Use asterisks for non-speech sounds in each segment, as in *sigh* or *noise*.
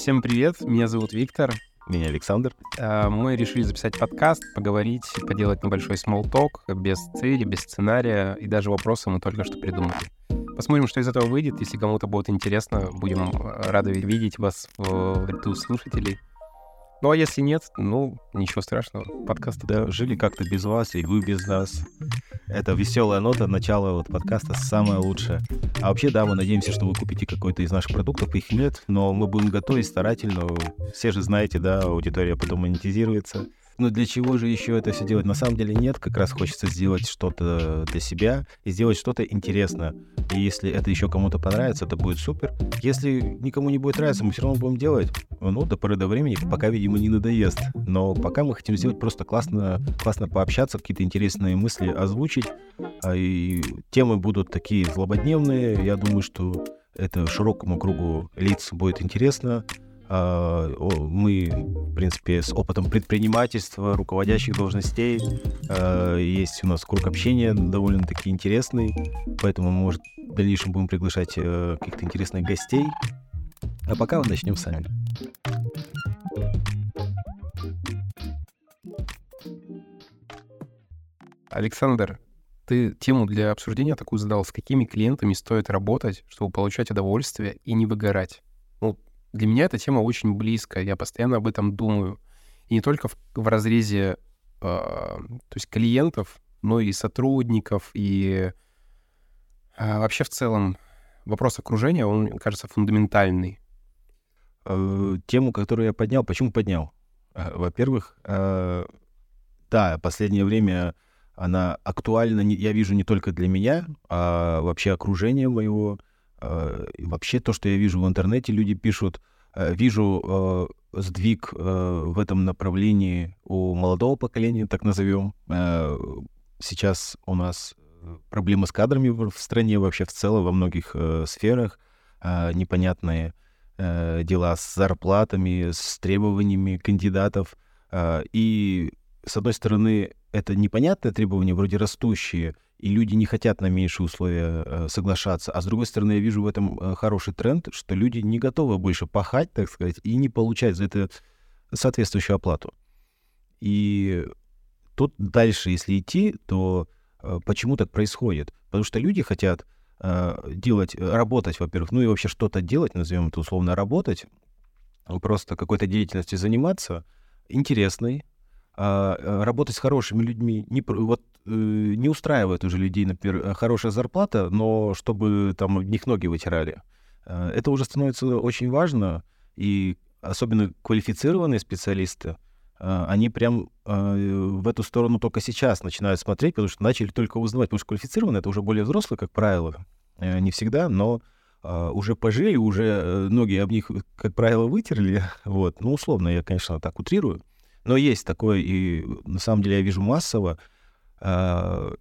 Всем привет, меня зовут Виктор. Меня Александр. А, мы решили записать подкаст, поговорить, поделать небольшой talk без цели, без сценария, и даже вопросы мы только что придумали. Посмотрим, что из этого выйдет. Если кому-то будет интересно, будем рады видеть вас в ряду слушателей. Ну а если нет, ну ничего страшного, подкаст. Да, жили как-то без вас, и вы без нас. Это веселая нота, начало вот подкаста самое лучшее. А вообще, да, мы надеемся, что вы купите какой-то из наших продуктов, их нет, но мы будем готовить старательно. Все же знаете, да, аудитория потом монетизируется. Но для чего же еще это все делать? На самом деле нет, как раз хочется сделать что-то для себя и сделать что-то интересное. И если это еще кому-то понравится, это будет супер. Если никому не будет нравиться, мы все равно будем делать. Ну, до поры до времени, пока, видимо, не надоест. Но пока мы хотим сделать просто классно, классно пообщаться, какие-то интересные мысли озвучить. А И темы будут такие злободневные. Я думаю, что это широкому кругу лиц будет интересно. А, мы, в принципе, с опытом предпринимательства, руководящих должностей. А, есть у нас круг общения довольно-таки интересный, поэтому может, в дальнейшем будем приглашать э, каких-то интересных гостей. А пока мы начнем сами. Александр, ты тему для обсуждения такую задал, с какими клиентами стоит работать, чтобы получать удовольствие и не выгорать. Для меня эта тема очень близкая, я постоянно об этом думаю. И не только в, в разрезе э, то есть клиентов, но и сотрудников, и э, вообще в целом вопрос окружения, он, кажется, фундаментальный. Э, тему, которую я поднял, почему поднял? Э, во-первых, э, да, последнее время она актуальна, я вижу, не только для меня, а вообще окружение моего, Э, вообще то, что я вижу в интернете, люди пишут, э, вижу э, сдвиг в этом направлении у молодого поколения, так назовем. Сейчас у нас проблемы с кадрами в стране вообще в целом во многих сферах, непонятные дела с зарплатами, с требованиями кандидатов. И, с одной стороны, это непонятные требования, вроде растущие, и люди не хотят на меньшие условия э, соглашаться. А с другой стороны, я вижу в этом э, хороший тренд, что люди не готовы больше пахать, так сказать, и не получать за это соответствующую оплату. И тут дальше, если идти, то э, почему так происходит? Потому что люди хотят делать, работать, во-первых, ну и вообще что-то делать, назовем это условно работать, просто какой-то деятельностью заниматься, интересной, а, а, работать с хорошими людьми не, вот, э, не устраивает уже людей, например, э, хорошая зарплата, но чтобы там в них ноги вытирали. А, это уже становится очень важно, и особенно квалифицированные специалисты, они прям в эту сторону только сейчас начинают смотреть, потому что начали только узнавать, потому что квалифицированные — это уже более взрослые, как правило, э, не всегда, но уже пожили, уже ноги об них, как правило, вытерли, *laughs* вот, ну, условно, я, конечно, так утрирую, но есть такое, и на самом деле я вижу массово. А,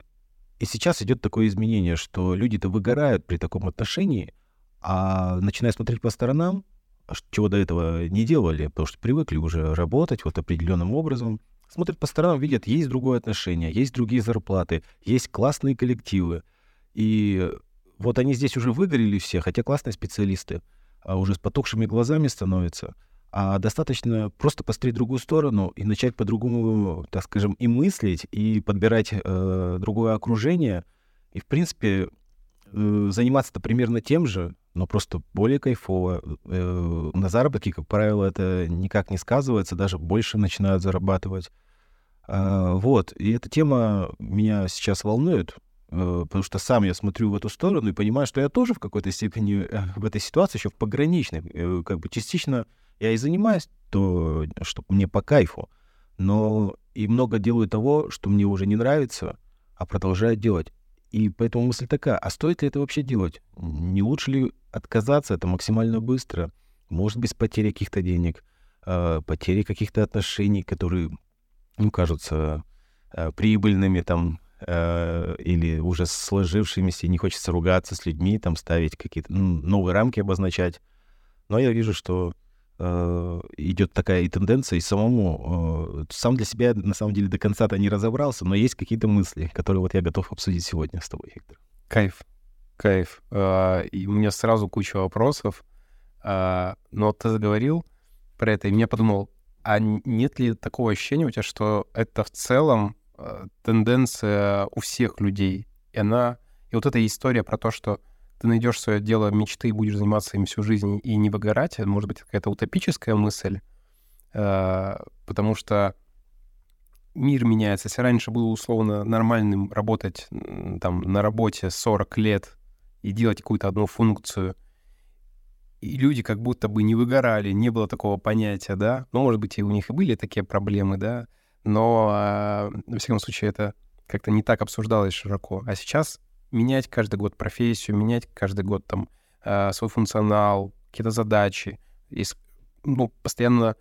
и сейчас идет такое изменение, что люди-то выгорают при таком отношении, а начиная смотреть по сторонам, чего до этого не делали, потому что привыкли уже работать вот определенным образом, смотрят по сторонам, видят, есть другое отношение, есть другие зарплаты, есть классные коллективы. И вот они здесь уже выгорели все, хотя классные специалисты, а уже с потухшими глазами становятся — а достаточно просто посмотреть в другую сторону и начать по-другому, так скажем, и мыслить, и подбирать э, другое окружение. И, в принципе, э, заниматься-то примерно тем же, но просто более кайфово. Э, на заработке, как правило, это никак не сказывается, даже больше начинают зарабатывать. Э, вот, и эта тема меня сейчас волнует, э, потому что сам я смотрю в эту сторону и понимаю, что я тоже в какой-то степени э, в этой ситуации еще в пограничной, э, как бы частично я и занимаюсь, то, что мне по кайфу, но и много делаю того, что мне уже не нравится, а продолжаю делать. И поэтому мысль такая, а стоит ли это вообще делать? Не лучше ли отказаться это максимально быстро? Может, без потери каких-то денег, э, потери каких-то отношений, которые, ну, кажутся э, прибыльными там, э, или уже сложившимися, не хочется ругаться с людьми, там, ставить какие-то ну, новые рамки обозначать. Но я вижу, что идет такая и тенденция, и самому, э, сам для себя, на самом деле, до конца-то не разобрался, но есть какие-то мысли, которые вот я готов обсудить сегодня с тобой, Виктор. Кайф, кайф. А, и у меня сразу куча вопросов. А, но ты заговорил про это, и меня подумал, а нет ли такого ощущения у тебя, что это в целом э, тенденция у всех людей? И она... И вот эта история про то, что ты найдешь свое дело мечты и будешь заниматься им всю жизнь и не выгорать, это может быть какая-то утопическая мысль, э, потому что мир меняется. Если раньше было условно нормальным работать там на работе 40 лет и делать какую-то одну функцию, и люди как будто бы не выгорали, не было такого понятия, да. Ну, может быть, и у них и были такие проблемы, да, но, э, во всяком случае, это как-то не так обсуждалось широко. А сейчас менять каждый год профессию, менять каждый год там э, свой функционал, какие-то задачи, и, ну, постоянно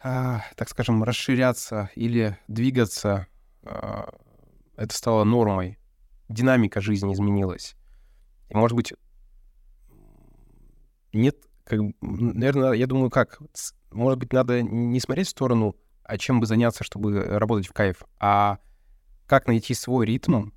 а, так скажем, расширяться или двигаться, а, это стало нормой. Динамика жизни изменилась. И, может быть, нет, как, наверное, я думаю, как, может быть, надо не смотреть в сторону, а чем бы заняться, чтобы работать в кайф, а как найти свой ритм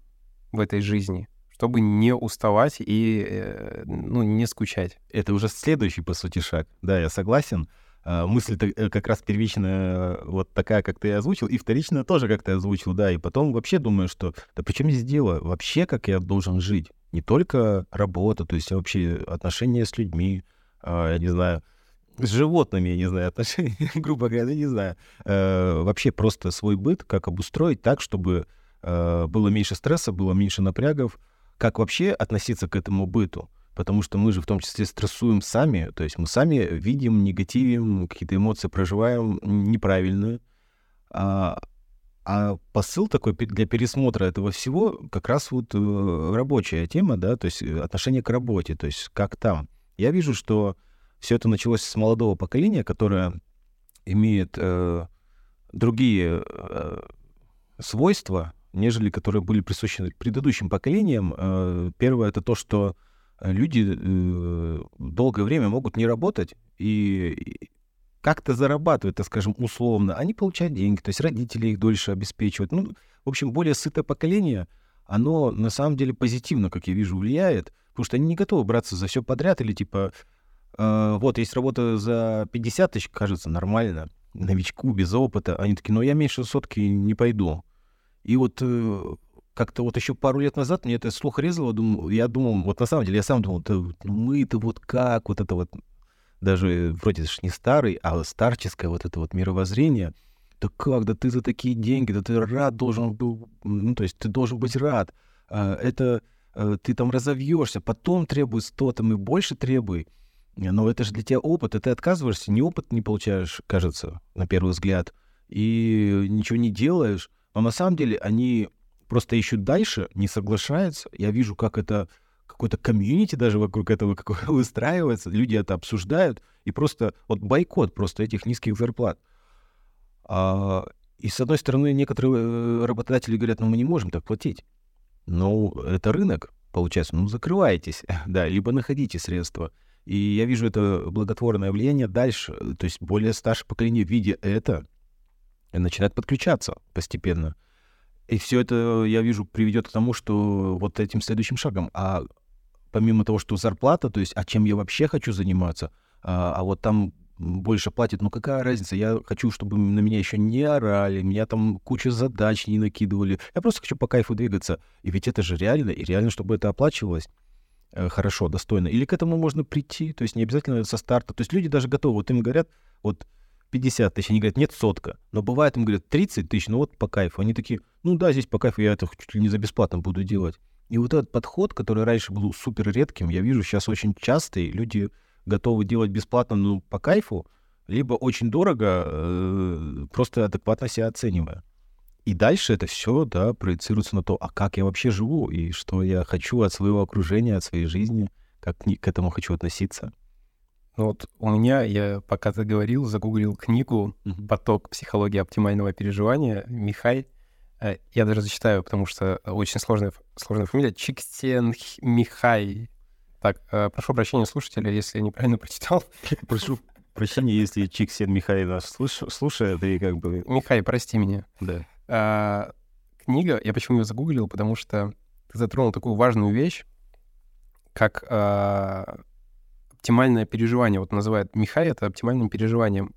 в этой жизни, чтобы не уставать и э, ну, не скучать. Это уже следующий, по сути, шаг. Да, я согласен. А, мысль э, как раз первичная вот такая, как ты озвучил, и вторичная тоже как ты озвучил, да, и потом вообще думаю, что да почему здесь дело? Вообще, как я должен жить? Не только работа, то есть вообще отношения с людьми, а, я не знаю, с животными, я не знаю, отношения, *laughs* грубо говоря, я не знаю. Э, вообще просто свой быт, как обустроить так, чтобы было меньше стресса, было меньше напрягов, как вообще относиться к этому быту потому что мы же в том числе стрессуем сами, то есть мы сами видим, негативим, какие-то эмоции проживаем неправильные. А, а посыл такой для пересмотра этого всего как раз вот э, рабочая тема, да, то есть э, отношение к работе, то есть как там. Я вижу, что все это началось с молодого поколения, которое имеет э, другие э, свойства, нежели которые были присущи предыдущим поколениям. Э, первое это то, что люди э, долгое время могут не работать и как-то зарабатывают, так скажем, условно. Они получают деньги, то есть родители их дольше обеспечивают. Ну, в общем, более сытое поколение, оно на самом деле позитивно, как я вижу, влияет, потому что они не готовы браться за все подряд или типа, э, вот, есть работа за 50 тысяч, кажется, нормально, новичку, без опыта. Они такие, ну, я меньше сотки не пойду. И вот э, как-то вот еще пару лет назад мне это слух резало, думал, я думал, вот на самом деле я сам думал, да, ну мы-то вот как, вот это вот, даже вроде же не старый, а старческое вот это вот мировоззрение, да как, да ты за такие деньги, да ты рад должен был, ну то есть ты должен быть рад, а, это а, ты там разовьешься, потом требуй 100 там и больше требуй, но это же для тебя опыт, и ты отказываешься, ни опыт не получаешь, кажется, на первый взгляд, и ничего не делаешь, но на самом деле они просто ищут дальше, не соглашаются. Я вижу, как это какой-то комьюнити даже вокруг этого *laughs* выстраивается, люди это обсуждают, и просто вот бойкот просто этих низких зарплат. А, и с одной стороны, некоторые э, работодатели говорят, ну мы не можем так платить. Ну, это рынок, получается, ну закрывайтесь, *laughs* да, либо находите средства. И я вижу это благотворное влияние дальше, то есть более старшее поколение, видя это, начинает подключаться постепенно. И все это, я вижу, приведет к тому, что вот этим следующим шагом. А помимо того, что зарплата, то есть, а чем я вообще хочу заниматься, а, а вот там больше платят, ну какая разница, я хочу, чтобы на меня еще не орали, меня там куча задач не накидывали, я просто хочу по кайфу двигаться, и ведь это же реально, и реально, чтобы это оплачивалось э, хорошо, достойно, или к этому можно прийти, то есть не обязательно со старта, то есть люди даже готовы, вот им говорят, вот 50 тысяч, они говорят, нет, сотка. Но бывает, им говорят, 30 тысяч, ну вот по кайфу. Они такие, ну да, здесь по кайфу я это чуть ли не за бесплатно буду делать. И вот этот подход, который раньше был супер редким, я вижу сейчас очень частый. Люди готовы делать бесплатно, ну, по кайфу, либо очень дорого, э, просто адекватно себя оценивая. И дальше это все, да, проецируется на то, а как я вообще живу, и что я хочу от своего окружения, от своей жизни, как к этому хочу относиться. Ну вот у меня, я пока ты говорил, загуглил книгу «Поток психологии оптимального переживания» Михай. Э, я даже зачитаю, потому что очень сложная, сложная фамилия. Чиксен Михай. Так, э, прошу прощения слушателя, если я неправильно прочитал. *laughs* Прошу прощения, если Чиксен Михай нас слушает, и как бы... Михай, прости меня. Да. А, книга, я почему ее загуглил, потому что ты затронул такую важную вещь, как а, оптимальное переживание, вот называет Михай это оптимальным переживанием.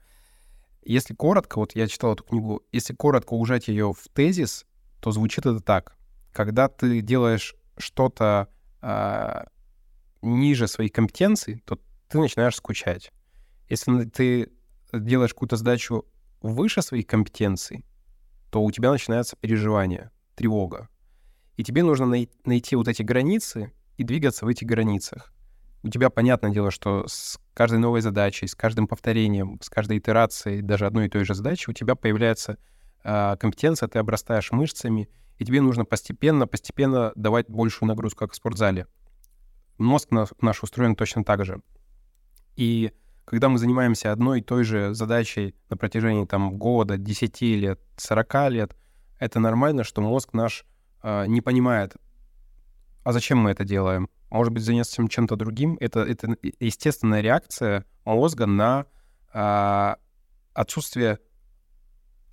Если коротко, вот я читал эту книгу, если коротко ужать ее в тезис, то звучит это так. Когда ты делаешь что-то э, ниже своих компетенций, то ты начинаешь скучать. Если ты делаешь какую-то задачу выше своих компетенций, то у тебя начинается переживание, тревога. И тебе нужно най- найти вот эти границы и двигаться в этих границах. У тебя, понятное дело, что с каждой новой задачей, с каждым повторением, с каждой итерацией даже одной и той же задачи у тебя появляется э, компетенция, ты обрастаешь мышцами, и тебе нужно постепенно, постепенно давать большую нагрузку, как в спортзале. Мозг наш устроен точно так же. И когда мы занимаемся одной и той же задачей на протяжении там года, 10 лет, 40 лет, это нормально, что мозг наш э, не понимает, а зачем мы это делаем? Может быть, заняться чем-то другим? Это, это естественная реакция мозга на э, отсутствие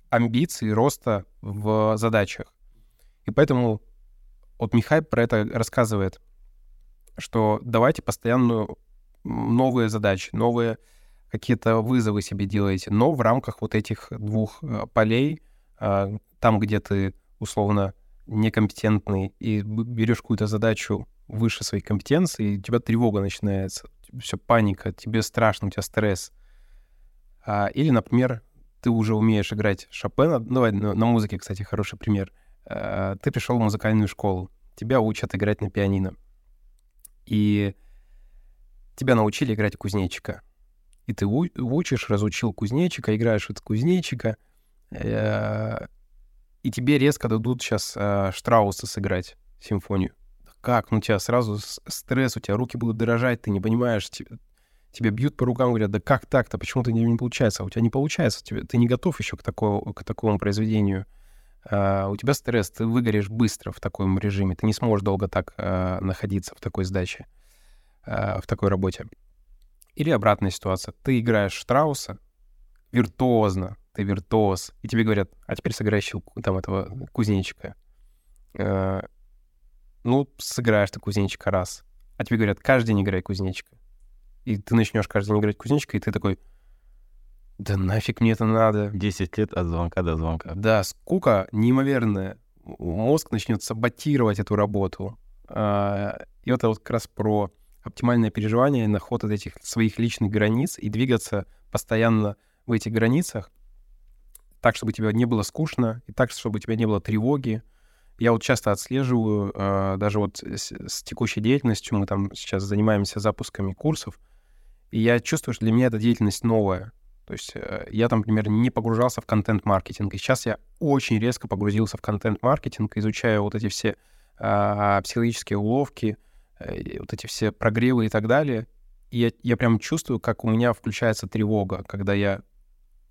амбиций, роста в задачах. И поэтому вот Михай про это рассказывает, что давайте постоянно новые задачи, новые какие-то вызовы себе делаете, но в рамках вот этих двух э, полей, э, там, где ты условно некомпетентный и берешь какую-то задачу выше своей компетенции, и у тебя тревога начинается, все паника, тебе страшно, у тебя стресс. А, или, например, ты уже умеешь играть Шопена, давай на, на музыке, кстати, хороший пример. А, ты пришел в музыкальную школу, тебя учат играть на пианино. И тебя научили играть кузнечика. И ты учишь, разучил кузнечика, играешь от кузнечика, э, и тебе резко дадут сейчас э, Штрауса сыграть симфонию. Как? Ну, у тебя сразу стресс, у тебя руки будут дрожать, ты не понимаешь, тебе, тебе бьют по рукам, говорят, да как так-то, почему-то не, не получается, а у тебя не получается, тебе, ты не готов еще к, такому, к такому произведению. Uh, у тебя стресс, ты выгоришь быстро в таком режиме, ты не сможешь долго так uh, находиться в такой сдаче. Э, в такой работе. Или обратная ситуация. Ты играешь Штрауса виртуозно, ты виртуоз, и тебе говорят, а теперь сыграй щелку, там этого кузнечика. Э, ну, сыграешь ты кузнечика раз. А тебе говорят, каждый день играй кузнечика. И ты начнешь каждый день играть кузнечика, и ты такой, да нафиг мне это надо. 10 лет от звонка до звонка. Да, скука неимоверная. Мозг начнет саботировать эту работу. Э, и это вот как раз про оптимальное переживание на ход от этих своих личных границ и двигаться постоянно в этих границах, так, чтобы тебе не было скучно, и так, чтобы у тебя не было тревоги. Я вот часто отслеживаю, э, даже вот с, с текущей деятельностью, мы там сейчас занимаемся запусками курсов, и я чувствую, что для меня эта деятельность новая. То есть э, я там, например, не погружался в контент-маркетинг, и сейчас я очень резко погрузился в контент-маркетинг, изучаю вот эти все э, психологические уловки, Э, вот эти все прогревы и так далее. И я, я прям чувствую, как у меня включается тревога, когда я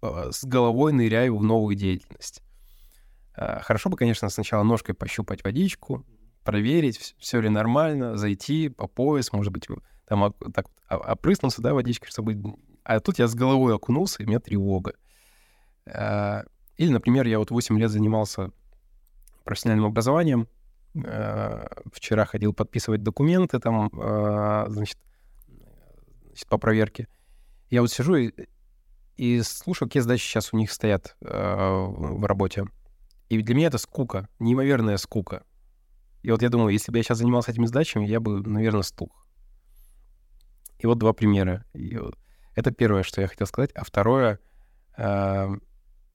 с головой ныряю в новую деятельность. Э, хорошо бы, конечно, сначала ножкой пощупать водичку, проверить, все ли нормально, зайти по пояс, может быть, там так опрыснуться, да, водичкой, чтобы... А тут я с головой окунулся, и у меня тревога. Или, например, я вот 8 лет занимался профессиональным образованием, вчера ходил подписывать документы там, значит, по проверке. Я вот сижу и, и слушаю, какие задачи сейчас у них стоят э, в работе. И для меня это скука, неимоверная скука. И вот я думаю, если бы я сейчас занимался этими задачами, я бы, наверное, стух. И вот два примера. И это первое, что я хотел сказать. А второе э,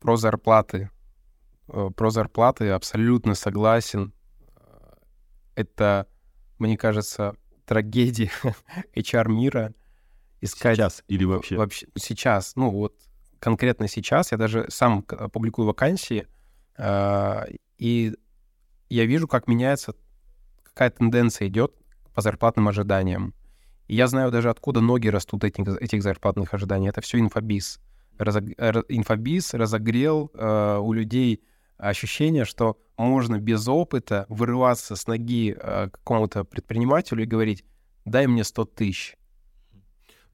про зарплаты. Э, про зарплаты абсолютно согласен это, мне кажется, трагедия *laughs* HR-мира искать... Сейчас или вообще? Вообще, сейчас. Ну, вот конкретно сейчас. Я даже сам публикую вакансии, э, и я вижу, как меняется, какая тенденция идет по зарплатным ожиданиям. И я знаю даже, откуда ноги растут этих, этих зарплатных ожиданий. Это все инфобиз. Разог... Инфобиз разогрел э, у людей ощущение, что можно без опыта вырываться с ноги э, какому-то предпринимателю и говорить, дай мне 100 тысяч.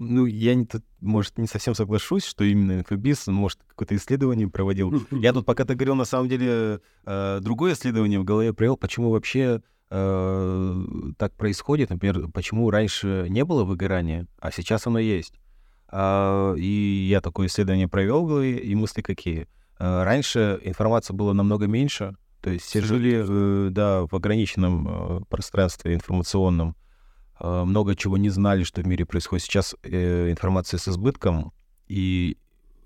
Ну, я, не, может, не совсем соглашусь, что именно инфобиз, может, какое-то исследование проводил. Я тут, пока ты говорил, на самом деле, э, другое исследование в голове провел, почему вообще э, так происходит. Например, почему раньше не было выгорания, а сейчас оно есть. А, и я такое исследование провел, и мысли какие. А, раньше информации было намного меньше, то есть все жили э, да, в ограниченном э, пространстве информационном, много чего не знали, что в мире происходит. Сейчас э, информация с избытком, и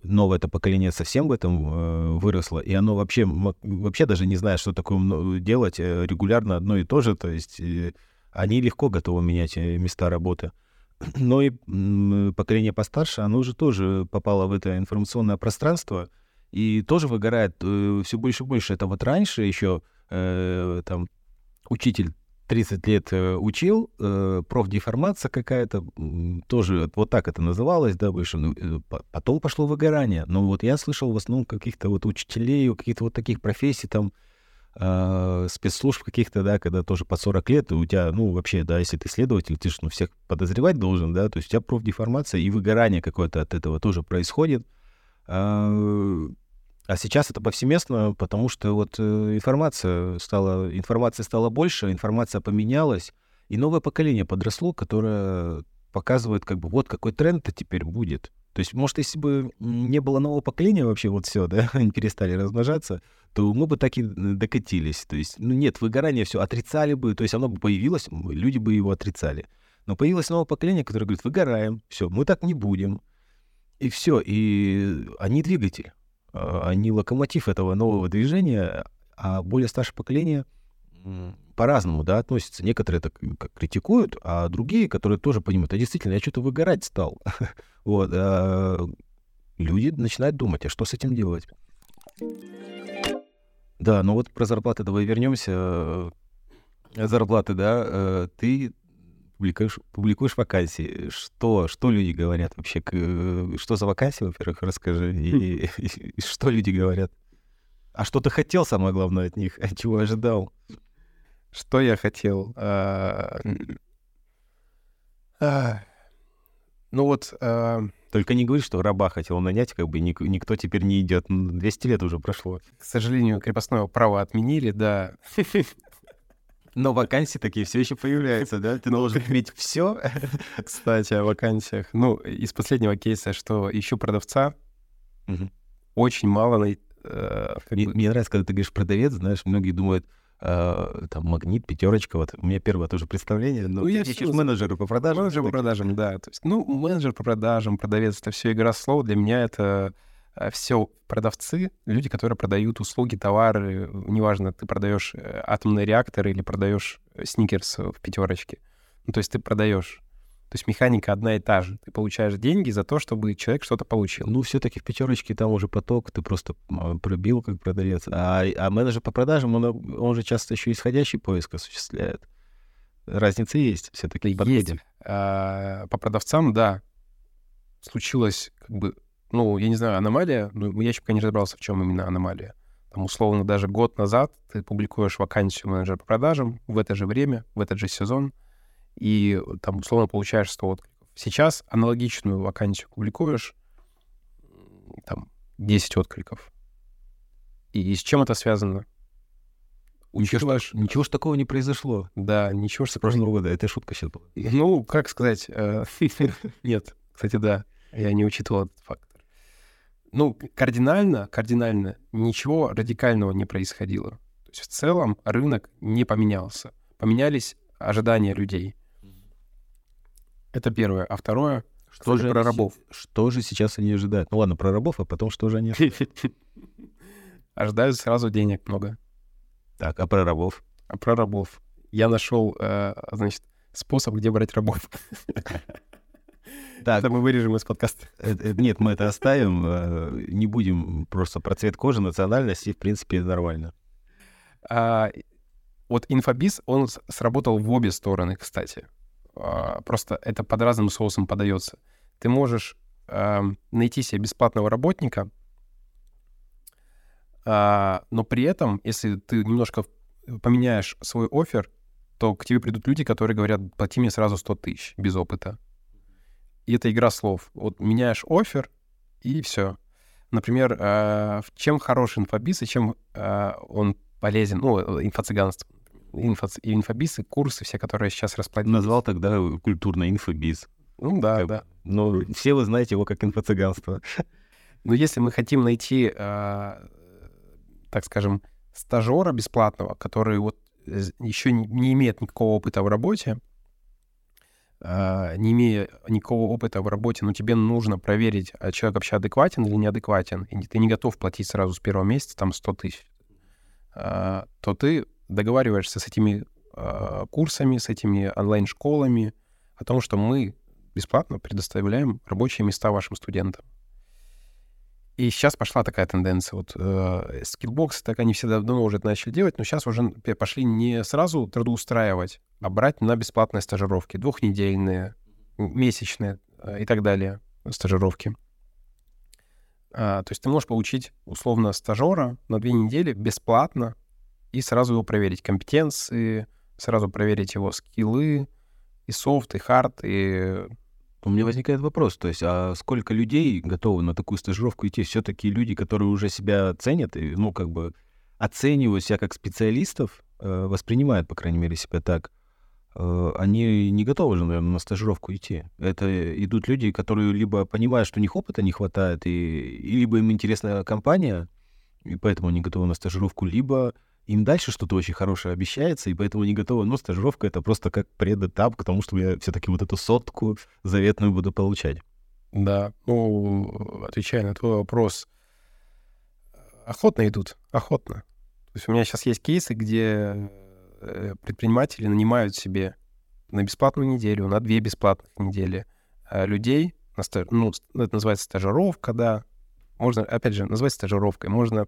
новое это поколение совсем в этом выросло, и оно вообще, вообще даже не знает, что такое делать регулярно одно и то же, то есть они легко готовы менять места работы. *clears throat* Но и поколение постарше, оно уже тоже попало в это информационное пространство и тоже выгорает э, все больше и больше. Это вот раньше еще э, там учитель 30 лет э, учил, э, профдеформация какая-то, тоже вот так это называлось, да, выше. Ну, э, потом пошло выгорание. Но вот я слышал в основном каких-то вот учителей, каких-то вот таких профессий, там, спецслужб каких-то, да, когда тоже по 40 лет, у тебя, ну, вообще, да, если ты следователь, ты же, ну, всех подозревать должен, да, то есть у тебя профдеформация и выгорание какое-то от этого тоже происходит. А, а сейчас это повсеместно, потому что вот э, информация стала, информация стала больше, информация поменялась, и новое поколение подросло, которое показывает, как бы, вот какой тренд-то теперь будет. То есть, может, если бы не было нового поколения вообще, вот все, *laughs* да, они перестали размножаться, то мы бы так и докатились. То есть, ну нет, выгорание все отрицали бы, то есть оно бы появилось, люди бы его отрицали. Но появилось новое поколение, которое говорит, выгораем, все, мы так не будем. И все, и они двигатель, они локомотив этого нового движения, а более старшее поколение по-разному, да, относятся. Некоторые как критикуют, а другие, которые тоже понимают, а действительно, я что-то выгорать стал. *laughs* вот, а люди начинают думать, а что с этим делать? Да, ну вот про зарплаты давай вернемся. Зарплаты, да, э, ты публикуешь, публикуешь вакансии. Что, что люди говорят вообще? Что за вакансии, во-первых, расскажи. И, и, и что люди говорят? А что ты хотел, самое главное, от них? А чего ожидал? Что я хотел? А, а, ну вот... А, Только не говори, что раба хотел нанять, как бы никто теперь не идет. 200 лет уже прошло. К сожалению, крепостное право отменили, да. *laughs* Но вакансии такие все еще появляются, да? Ты должен иметь все. *laughs* Кстати, о вакансиях. Ну, из последнего кейса, что ищу продавца, очень мало... Э, мне нравится, когда ты говоришь продавец, знаешь, многие думают, Uh, там магнит, пятерочка, вот у меня первое тоже представление, но ну, я сейчас менеджер по продажам. Менеджер по продажам, да. То есть, ну, менеджер по продажам, продавец — это все игра слов. Для меня это все продавцы, люди, которые продают услуги, товары, неважно, ты продаешь э, атомный реактор или продаешь сникерс в пятерочке. Ну, то есть ты продаешь то есть механика одна и та же. Ты получаешь деньги за то, чтобы человек что-то получил. Ну, все-таки в пятерочке там уже поток, ты просто а, пробил как продавец. А, а менеджер по продажам, он, он же часто еще исходящий поиск осуществляет. Разница есть все-таки. Есть. А, по продавцам, да. Случилось, как бы, ну, я не знаю, аномалия, но я еще пока не разобрался, в чем именно аномалия. Там, условно, даже год назад ты публикуешь вакансию менеджера по продажам в это же время, в этот же сезон — и там условно получаешь 100 откликов. Сейчас аналогичную вакансию публикуешь, там 10 откликов. И с чем это связано? Ничего, ж, ничего ж такого не произошло. Да, ничего ж... С прошлого года. Это шутка сейчас была. Ну, как сказать? Э, *laughs* нет, кстати, да. Я не учитывал этот фактор. Ну, кардинально, кардинально ничего радикального не происходило. То есть в целом рынок не поменялся. Поменялись ожидания людей. Это первое. А второе, что же про рабов? Что же сейчас они ожидают? Ну ладно, про рабов, а потом что же они *laughs* ожидают? сразу денег много. Так, а про рабов? А про рабов. Я нашел, э, значит, способ, где брать рабов. *laughs* Так, это мы вырежем из подкаста. Э, э, нет, мы это оставим. Не будем просто про цвет кожи, национальность, и, в принципе, нормально. А, вот инфобиз, он сработал в обе стороны, кстати. А, просто это под разным соусом подается. Ты можешь э, найти себе бесплатного работника, э, но при этом, если ты немножко поменяешь свой офер, то к тебе придут люди, которые говорят, плати мне сразу 100 тысяч без опыта. И это игра слов. Вот меняешь офер, и все. Например, э, чем хороший инфобиз и чем э, он полезен, ну, инфо-цыганство, инфо, инфобиз и курсы все, которые сейчас расплодились. Назвал тогда культурно инфобиз. Ну да, как, да. Но все вы знаете его как инфо-цыганство. Но если мы хотим найти, э, так скажем, стажера бесплатного, который вот еще не имеет никакого опыта в работе, э, не имея никакого опыта в работе, но тебе нужно проверить, а человек вообще адекватен или неадекватен, и ты не готов платить сразу с первого месяца там 100 тысяч, э, то ты договариваешься с этими э, курсами, с этими онлайн-школами о том, что мы бесплатно предоставляем рабочие места вашим студентам. И сейчас пошла такая тенденция. Вот э, скиллбоксы так они все давно уже это начали делать, но сейчас уже пошли не сразу трудоустраивать, а брать на бесплатные стажировки, двухнедельные, месячные э, и так далее стажировки. А, то есть ты можешь получить условно стажера на две недели бесплатно и сразу его проверить компетенции, сразу проверить его скиллы, и софт, и хард, и у меня возникает вопрос, то есть, а сколько людей готовы на такую стажировку идти? Все-таки люди, которые уже себя ценят, и, ну, как бы оценивают себя как специалистов, э, воспринимают, по крайней мере, себя так, э, они не готовы наверное, на стажировку идти. Это идут люди, которые либо понимают, что у них опыта не хватает, и, и либо им интересна компания, и поэтому они готовы на стажировку, либо им дальше что-то очень хорошее обещается, и поэтому они готовы. Но стажировка — это просто как предэтап к тому, что я все-таки вот эту сотку заветную буду получать. Да, ну, отвечая на твой вопрос, охотно идут, охотно. То есть у меня сейчас есть кейсы, где э, предприниматели нанимают себе на бесплатную неделю, на две бесплатных недели э, людей, на стаж... ну, это называется стажировка, да, можно, опять же, назвать стажировкой, можно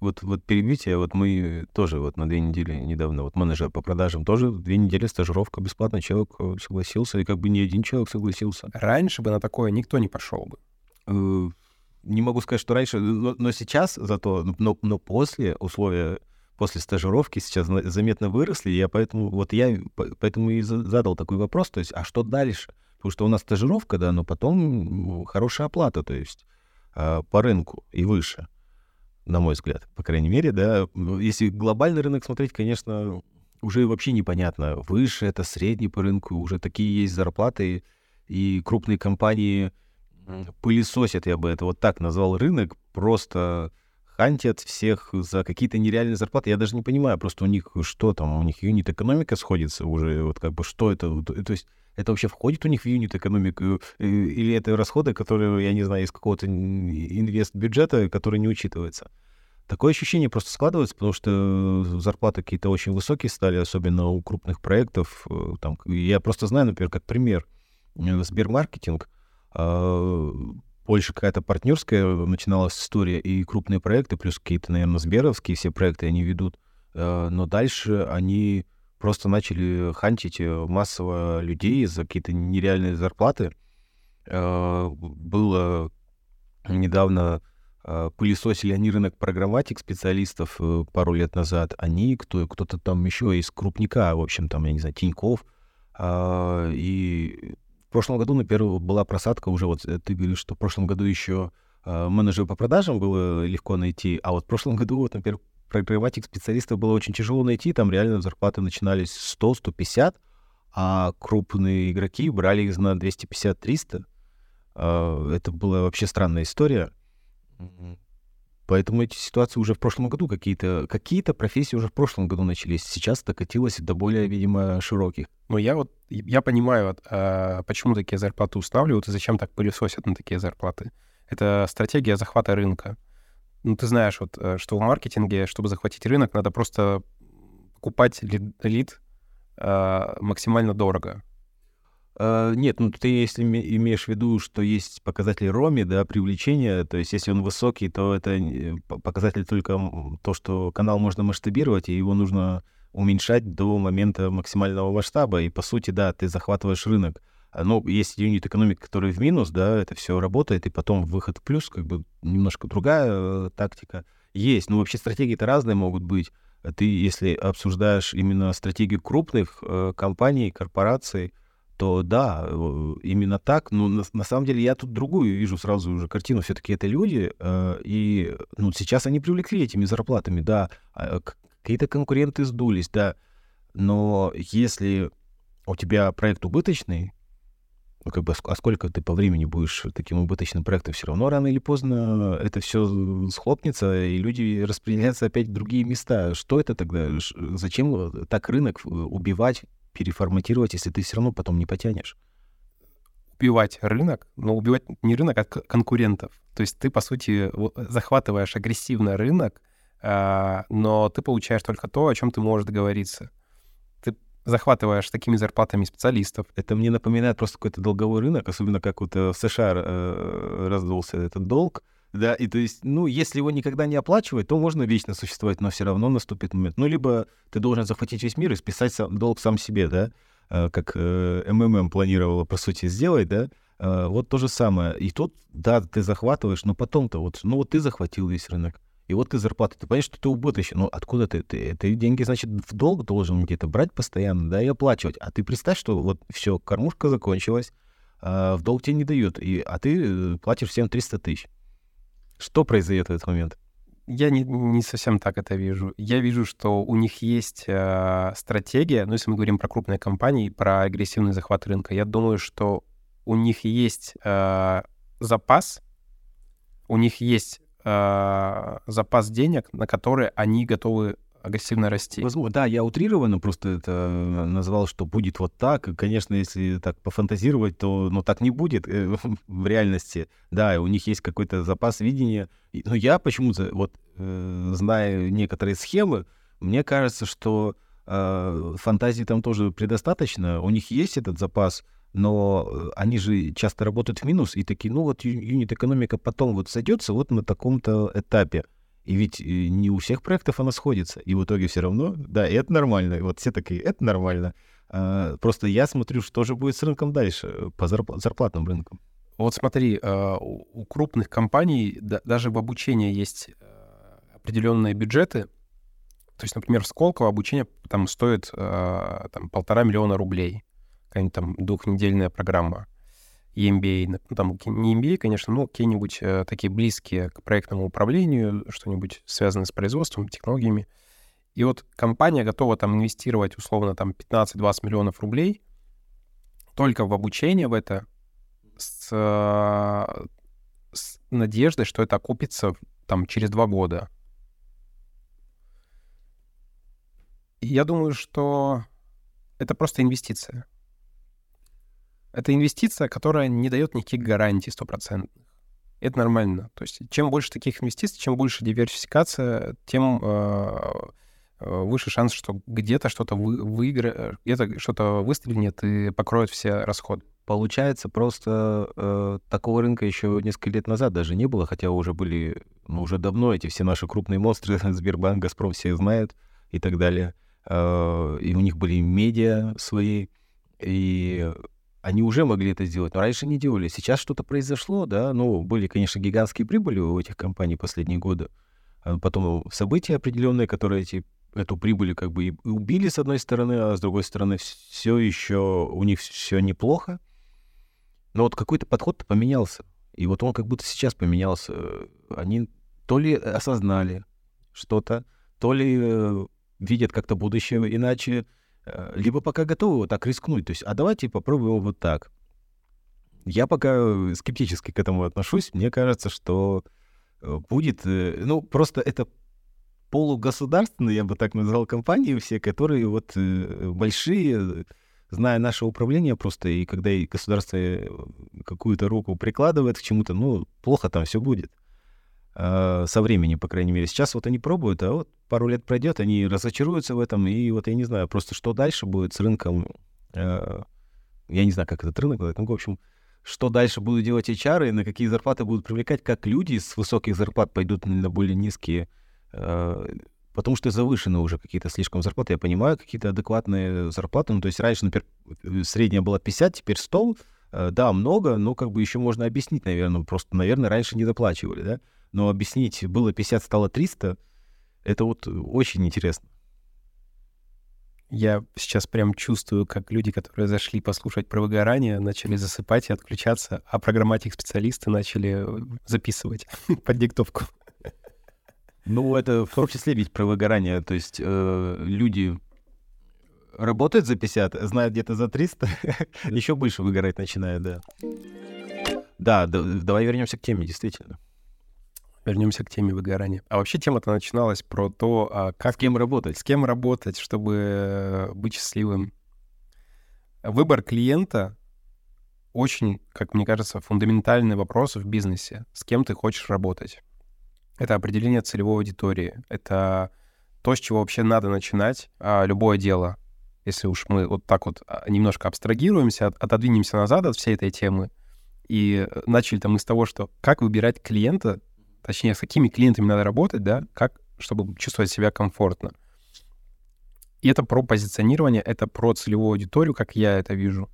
вот, вот перебить вот мы тоже вот на две недели недавно, вот менеджер по продажам, тоже две недели стажировка бесплатно, человек э, согласился, и как бы не один человек согласился. Раньше бы на такое никто не пошел бы. Э, не могу сказать, что раньше, но, но сейчас зато, но, но после условия, после стажировки сейчас заметно выросли, я поэтому, вот я поэтому и задал такой вопрос, то есть, а что дальше? Потому что у нас стажировка, да, но потом хорошая оплата, то есть а, по рынку и выше на мой взгляд, по крайней мере, да. Если глобальный рынок смотреть, конечно, уже вообще непонятно. Выше это средний по рынку, уже такие есть зарплаты, и крупные компании пылесосят, я бы это вот так назвал, рынок, просто хантят всех за какие-то нереальные зарплаты. Я даже не понимаю, просто у них что там, у них юнит экономика сходится уже, вот как бы что это, то есть это вообще входит у них в юнит экономику, э, или это расходы, которые, я не знаю, из какого-то инвест-бюджета, который не учитывается. Такое ощущение просто складывается, потому что зарплаты какие-то очень высокие стали, особенно у крупных проектов. Э, там, я просто знаю, например, как пример, э, Сбермаркетинг, а, больше какая-то партнерская начиналась история, и крупные проекты, плюс какие-то, наверное, сберовские все проекты они ведут, но дальше они просто начали хантить э, массово людей за какие-то нереальные зарплаты. Э, было недавно э, пылесосили они рынок программатик специалистов пару лет назад. Они, кто, кто-то там еще из крупника, в общем, там, я не знаю, Тиньков. А, и в прошлом году, например, была просадка уже, вот ты говоришь, что в прошлом году еще менеджера по продажам было легко найти, а вот в прошлом году, вот, например, программатик специалистов было очень тяжело найти, там реально зарплаты начинались 100-150, а крупные игроки брали их на 250-300. А, это была вообще странная история. Поэтому эти ситуации уже в прошлом году какие-то какие-то профессии уже в прошлом году начались. Сейчас это катилось до более, видимо, широких. Ну, я вот, я понимаю, а, почему такие зарплаты устанавливают и зачем так пылесосят на такие зарплаты. Это стратегия захвата рынка. Ну, ты знаешь, вот, э, что в маркетинге, чтобы захватить рынок, надо просто покупать лид, лид э, максимально дорого. Uh, нет, ну ты если имеешь в виду, что есть показатели Роми, да, привлечения, то есть если он высокий, то это показатель только то, что канал можно масштабировать, и его нужно уменьшать до момента максимального масштаба, и по сути, да, ты захватываешь рынок. А, ну, есть юнит экономики, который в минус, да, это все работает, и потом выход в плюс, как бы немножко другая э, тактика. Есть, но вообще стратегии-то разные могут быть. Ты, если обсуждаешь именно стратегию крупных э, компаний, корпораций, то да, именно так. Но на, на самом деле я тут другую вижу сразу уже картину. Все-таки это люди, э, и ну, сейчас они привлекли этими зарплатами, да, а, какие-то конкуренты сдулись, да. Но если у тебя проект убыточный, ну, как бы, а сколько ты по времени будешь таким убыточным проектом, все равно рано или поздно это все схлопнется, и люди распределятся опять в другие места. Что это тогда? Зачем так рынок убивать, переформатировать, если ты все равно потом не потянешь? Убивать рынок, но убивать не рынок, а конкурентов. То есть ты, по сути, захватываешь агрессивно рынок, а, но ты получаешь только то, о чем ты можешь договориться захватываешь такими зарплатами специалистов. Это мне напоминает просто какой-то долговой рынок, особенно как вот э, в США э, раздулся этот долг. Да, и то есть, ну, если его никогда не оплачивать, то можно вечно существовать, но все равно наступит момент. Ну, либо ты должен захватить весь мир и списать сам, долг сам себе, да, э, как МММ планировала, по сути, сделать, да, вот то же самое. И тут, да, ты захватываешь, но потом-то вот, ну, вот ты захватил весь рынок и вот ты зарплата, ты понимаешь, что ты убыточен, но откуда ты, ты, ты деньги, значит, в долг должен где-то брать постоянно, да, и оплачивать, а ты представь, что вот все, кормушка закончилась, а в долг тебе не дают, и, а ты э, платишь всем 300 тысяч. Что произойдет в этот момент? Я не, не совсем так это вижу. Я вижу, что у них есть э, стратегия, ну, если мы говорим про крупные компании, про агрессивный захват рынка, я думаю, что у них есть э, запас, у них есть э, запас денег, на которые они готовы агрессивно расти. Возможно, да, я утрированно просто это назвал, что будет вот так. Конечно, если так пофантазировать, то ну, так не будет э, *laughs* в реальности. Да, у них есть какой-то запас видения. Но я почему-то, вот э, зная некоторые схемы, мне кажется, что э, фантазии там тоже предостаточно. У них есть этот запас, но э, они же часто работают в минус, и такие, ну вот юнит-экономика потом вот сойдется вот на таком-то этапе. И ведь э, не у всех проектов она сходится. И в итоге все равно, да, и это нормально. Вот все такие, это нормально. А, просто я смотрю, что же будет с рынком дальше, э, по зарп- зарплатным рынкам. Вот смотри, у крупных компаний даже в обучении есть определенные бюджеты. То есть, например, в Сколково обучение там стоит там, полтора миллиона рублей какая-нибудь там двухнедельная программа EMBA, ну, там не MBA, конечно, но какие-нибудь э, такие близкие к проектному управлению, что-нибудь связанное с производством, технологиями. И вот компания готова там инвестировать условно там 15-20 миллионов рублей только в обучение в это с, с надеждой, что это окупится там через два года. И я думаю, что это просто инвестиция. Это инвестиция, которая не дает никаких гарантий стопроцентных. Это нормально. То есть чем больше таких инвестиций, чем больше диверсификация, тем э, э выше шанс, что где-то что-то вы, выиграет, где-то что-то выстрелит и покроет все расходы. Получается, просто э, такого рынка еще несколько лет назад даже не было, хотя уже были, ну, уже давно эти все наши крупные монстры, *laughs* Сбербанк, Газпром, все знают и так далее. Э, и у них были медиа свои, и они уже могли это сделать, но раньше не делали. Сейчас что-то произошло, да, ну, были, конечно, гигантские прибыли у этих компаний последние годы. А потом события определенные, которые эти, эту прибыль как бы и убили с одной стороны, а с другой стороны все еще, у них все неплохо. Но вот какой-то подход поменялся. И вот он как будто сейчас поменялся. Они то ли осознали что-то, то ли э, видят как-то будущее иначе, либо пока готовы вот так рискнуть, то есть, а давайте попробуем вот так. Я пока скептически к этому отношусь. Мне кажется, что э, будет, э, ну, просто это полугосударственные, я бы так назвал, компании все, которые вот большие, зная наше управление просто, и когда государство какую-то руку прикладывает к чему-то, ну, плохо там все будет. А, со временем, по крайней мере. Сейчас вот они пробуют, а вот пару лет пройдет, они разочаруются в этом, и вот я не знаю, просто что дальше будет с рынком, э, я не знаю, как этот рынок, ну, в общем, что дальше будут делать HR, и на какие зарплаты будут привлекать, как люди с высоких зарплат пойдут на более низкие, э, потому что завышены уже какие-то слишком зарплаты. Я понимаю, какие-то адекватные зарплаты, ну, то есть раньше, например, средняя была 50, теперь 100, э, да, много, но как бы еще можно объяснить, наверное, просто, наверное, раньше не доплачивали, да, но объяснить, было 50, стало 300, это вот очень интересно. Я сейчас прям чувствую, как люди, которые зашли послушать про выгорание, начали засыпать и отключаться, а программатик-специалисты начали э, записывать *laughs* под диктовку. Ну, это в том числе ведь про выгорание. То есть э, люди работает за 50, знает где-то за 300, *laughs* еще больше выгорать начинает, да. Да, давай вернемся к теме, действительно. Вернемся к теме выгорания. А вообще тема-то начиналась про то, а как... С кем работать. С кем работать, чтобы быть счастливым. Выбор клиента очень, как мне кажется, фундаментальный вопрос в бизнесе. С кем ты хочешь работать? Это определение целевой аудитории. Это то, с чего вообще надо начинать а, любое дело. Если уж мы вот так вот а, немножко абстрагируемся, от, отодвинемся назад от всей этой темы, и начали там мы с того, что как выбирать клиента, точнее, с какими клиентами надо работать, да, как, чтобы чувствовать себя комфортно. И это про позиционирование, это про целевую аудиторию, как я это вижу.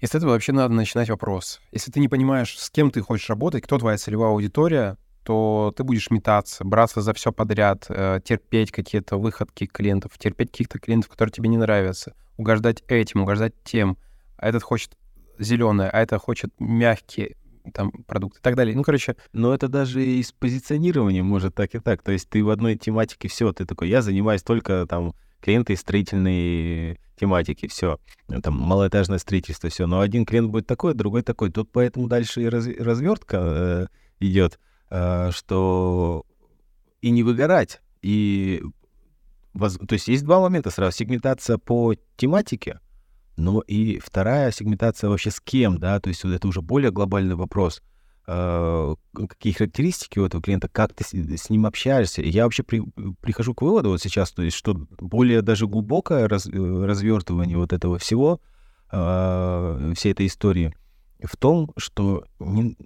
И с этого вообще надо начинать вопрос. Если ты не понимаешь, с кем ты хочешь работать, кто твоя целевая аудитория, то ты будешь метаться, браться за все подряд, э, терпеть какие-то выходки клиентов, терпеть каких-то клиентов, которые тебе не нравятся, угождать этим, угождать тем. А этот хочет зеленое, а это хочет мягкие там продукты и так далее. Ну, короче... Но это даже и с позиционированием может так и так. То есть ты в одной тематике все, ты такой, я занимаюсь только там клиенты строительной тематики, все, там малоэтажное строительство, все. Но один клиент будет такой, другой такой. Тут поэтому дальше и раз, развертка э, идет, э, что и не выгорать, и воз... то есть есть два момента сразу: сегментация по тематике, но и вторая сегментация вообще с кем, да, то есть вот это уже более глобальный вопрос. Э, какие характеристики у этого клиента, как ты с, с ним общаешься. И я вообще при, прихожу к выводу вот сейчас, то есть, что более даже глубокое раз, э, развертывание вот этого всего, э, всей этой истории, в том, что не,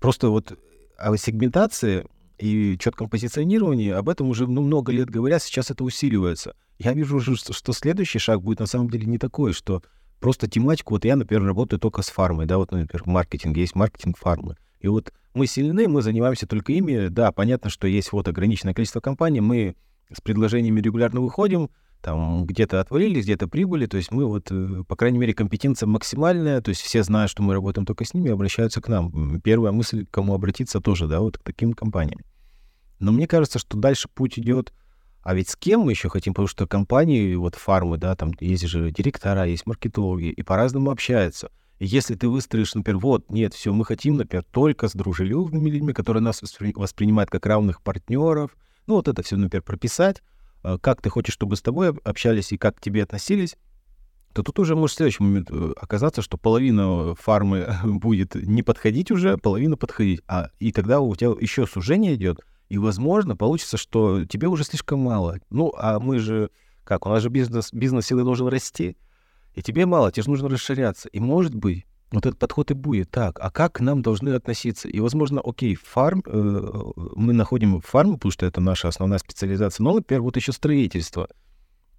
просто вот о сегментации и четком позиционировании, об этом уже ну, много лет говорят, сейчас это усиливается. Я вижу, что, что следующий шаг будет на самом деле не такой, что просто тематику, вот я, например, работаю только с фармой, да, вот, например, маркетинг, есть маркетинг фармы, и вот мы сильны, мы занимаемся только ими, да, понятно, что есть вот ограниченное количество компаний, мы с предложениями регулярно выходим, там где-то отвалились, где-то прибыли, то есть мы вот, э, по крайней мере, компетенция максимальная, то есть все знают, что мы работаем только с ними, обращаются к нам. Первая мысль, к кому обратиться тоже, да, вот к таким компаниям. Но мне кажется, что дальше путь идет а ведь с кем мы еще хотим? Потому что компании, вот фармы, да, там есть же директора, есть маркетологи, и по-разному общаются. И если ты выстроишь, например, вот, нет, все, мы хотим, например, только с дружелюбными людьми, которые нас воспринимают как равных партнеров, ну, вот это все, например, прописать, как ты хочешь, чтобы с тобой общались и как к тебе относились, то тут уже может в следующий момент э, оказаться, что половина фармы *laughs* будет не подходить уже, половина подходить. А, и тогда у тебя еще сужение идет, и, возможно, получится, что тебе уже слишком мало. Ну, а мы же, как, у нас же бизнес, бизнес силы должен расти. И тебе мало, тебе же нужно расширяться. И, может быть, вот этот подход и будет так. А как к нам должны относиться? И, возможно, окей, фарм, э, мы находим фарму, потому что это наша основная специализация, но, например, вот еще строительство.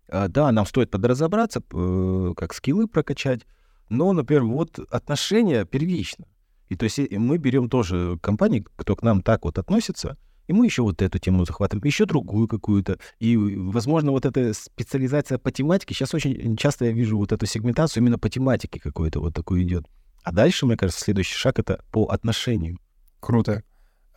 А, да, нам стоит подразобраться, э, как скиллы прокачать, но, например, вот отношения первично. И то есть мы берем тоже компании, кто к нам так вот относится, и мы еще вот эту тему захватываем, еще другую какую-то. И, возможно, вот эта специализация по тематике, сейчас очень часто я вижу вот эту сегментацию именно по тематике какой-то вот такой идет. А дальше, мне кажется, следующий шаг — это по отношению. Круто.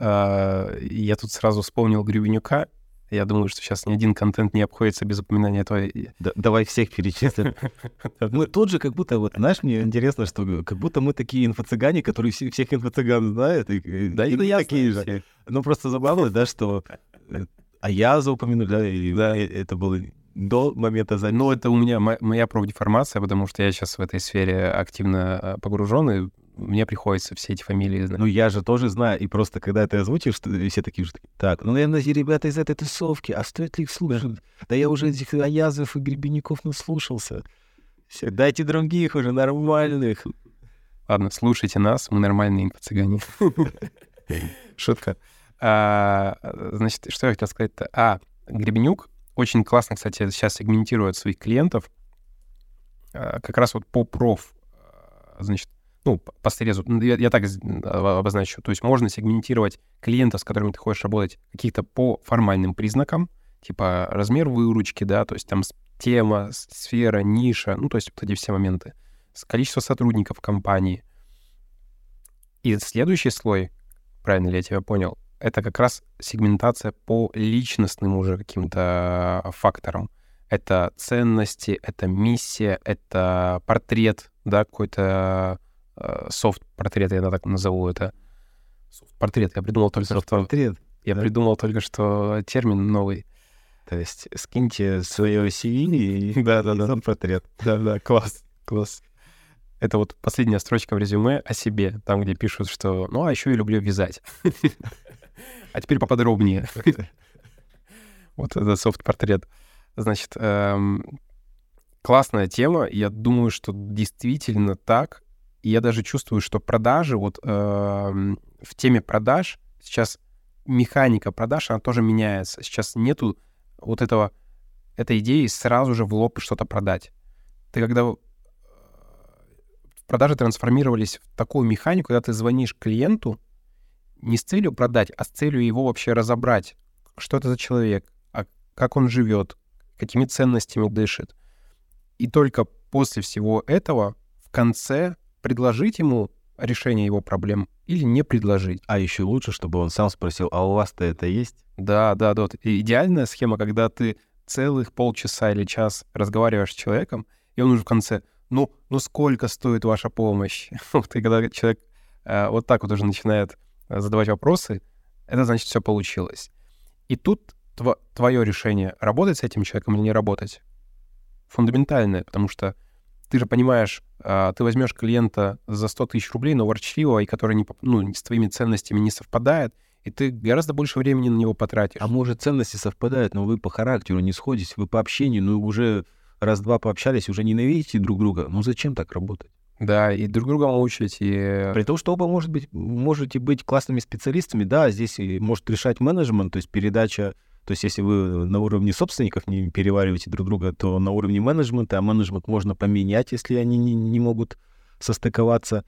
А, я тут сразу вспомнил Гребенюка, я думаю, что сейчас ни один контент не обходится без упоминания твоей... Да, давай всех перечислим. *laughs* Мы тут же как будто, вот, знаешь, мне интересно, что как будто мы такие инфо-цыгане, которые всех инфо-цыган знают. И, да, и я такие же. Ну, просто забавно, да, что... Э, а я за упомянули, да, и да, это было до момента записи. Ну, это у меня моя профдеформация, потому что я сейчас в этой сфере активно э, погружен, и мне приходится все эти фамилии знать. Ну, я же тоже знаю, и просто когда ты озвучишь, все такие же, так, ну, наверное, ребята из этой тусовки, а стоит ли их слушать? Да я уже этих Аязов и Гребенников наслушался. Все, дайте других уже нормальных. Ладно, слушайте нас, мы нормальные инфо-цыгане. *laughs* Шутка. А, значит, что я хотел сказать-то? А, Гребенюк очень классно, кстати, сейчас сегментирует своих клиентов. А, как раз вот по проф, а, значит, ну, по срезу, ну, я, я так а, обозначу, то есть можно сегментировать клиентов, с которыми ты хочешь работать, каких-то по формальным признакам, типа размер выручки, да, то есть там тема, сфера, ниша, ну, то есть вот эти все моменты, количество сотрудников компании. И следующий слой, правильно ли я тебя понял, это как раз сегментация по личностным уже каким-то факторам. это ценности, это миссия, это портрет, да, какой-то э, софт-портрет, я так назову это. Портрет, я придумал только что... Портрет. Я да? придумал только что термин новый. То есть скиньте свое CV *laughs* и Да, да, да. портрет. Да, да, класс, класс. Это вот последняя строчка в резюме о себе, там, где пишут, что «ну, а еще я люблю вязать». *laughs* *laughs* А теперь поподробнее. *laughs* Вот этот софт-портрет. Значит, эм, классная тема. Я думаю, что действительно так. И я даже чувствую, что продажи, вот эм, в теме продаж сейчас механика продаж, она тоже меняется. Сейчас нету вот этого, этой идеи сразу же в лоб что-то продать. Ты когда э, продажи трансформировались в такую механику, когда ты звонишь клиенту не с целью продать, а с целью его вообще разобрать, что это за человек, а как он живет, какими ценностями дышит. И только после всего этого в конце предложить ему решение его проблем или не предложить. А еще лучше, чтобы он сам спросил, а у вас-то это есть? Да, да, да. Вот идеальная схема, когда ты целых полчаса или час разговариваешь с человеком, и он уже в конце, ну, ну сколько стоит ваша помощь? *laughs* Вот и когда человек э, вот так вот уже начинает задавать вопросы, это значит, все получилось. И тут тв- твое решение, работать с этим человеком или не работать, фундаментальное, потому что ты же понимаешь, э, ты возьмешь клиента за 100 тысяч рублей, но ворчливого, и который не, ну, с твоими ценностями не совпадает, и ты гораздо больше времени на него потратишь. А может, ценности совпадают, но вы по характеру не сходитесь, вы по общению, ну, уже раз-два пообщались, уже ненавидите друг друга. Ну, зачем так работать? Да, и друг друга мучить, и... При том, что оба может быть, можете быть классными специалистами, да, здесь может решать менеджмент, то есть передача, то есть если вы на уровне собственников не перевариваете друг друга, то на уровне менеджмента, а менеджмент можно поменять, если они не, не могут состыковаться.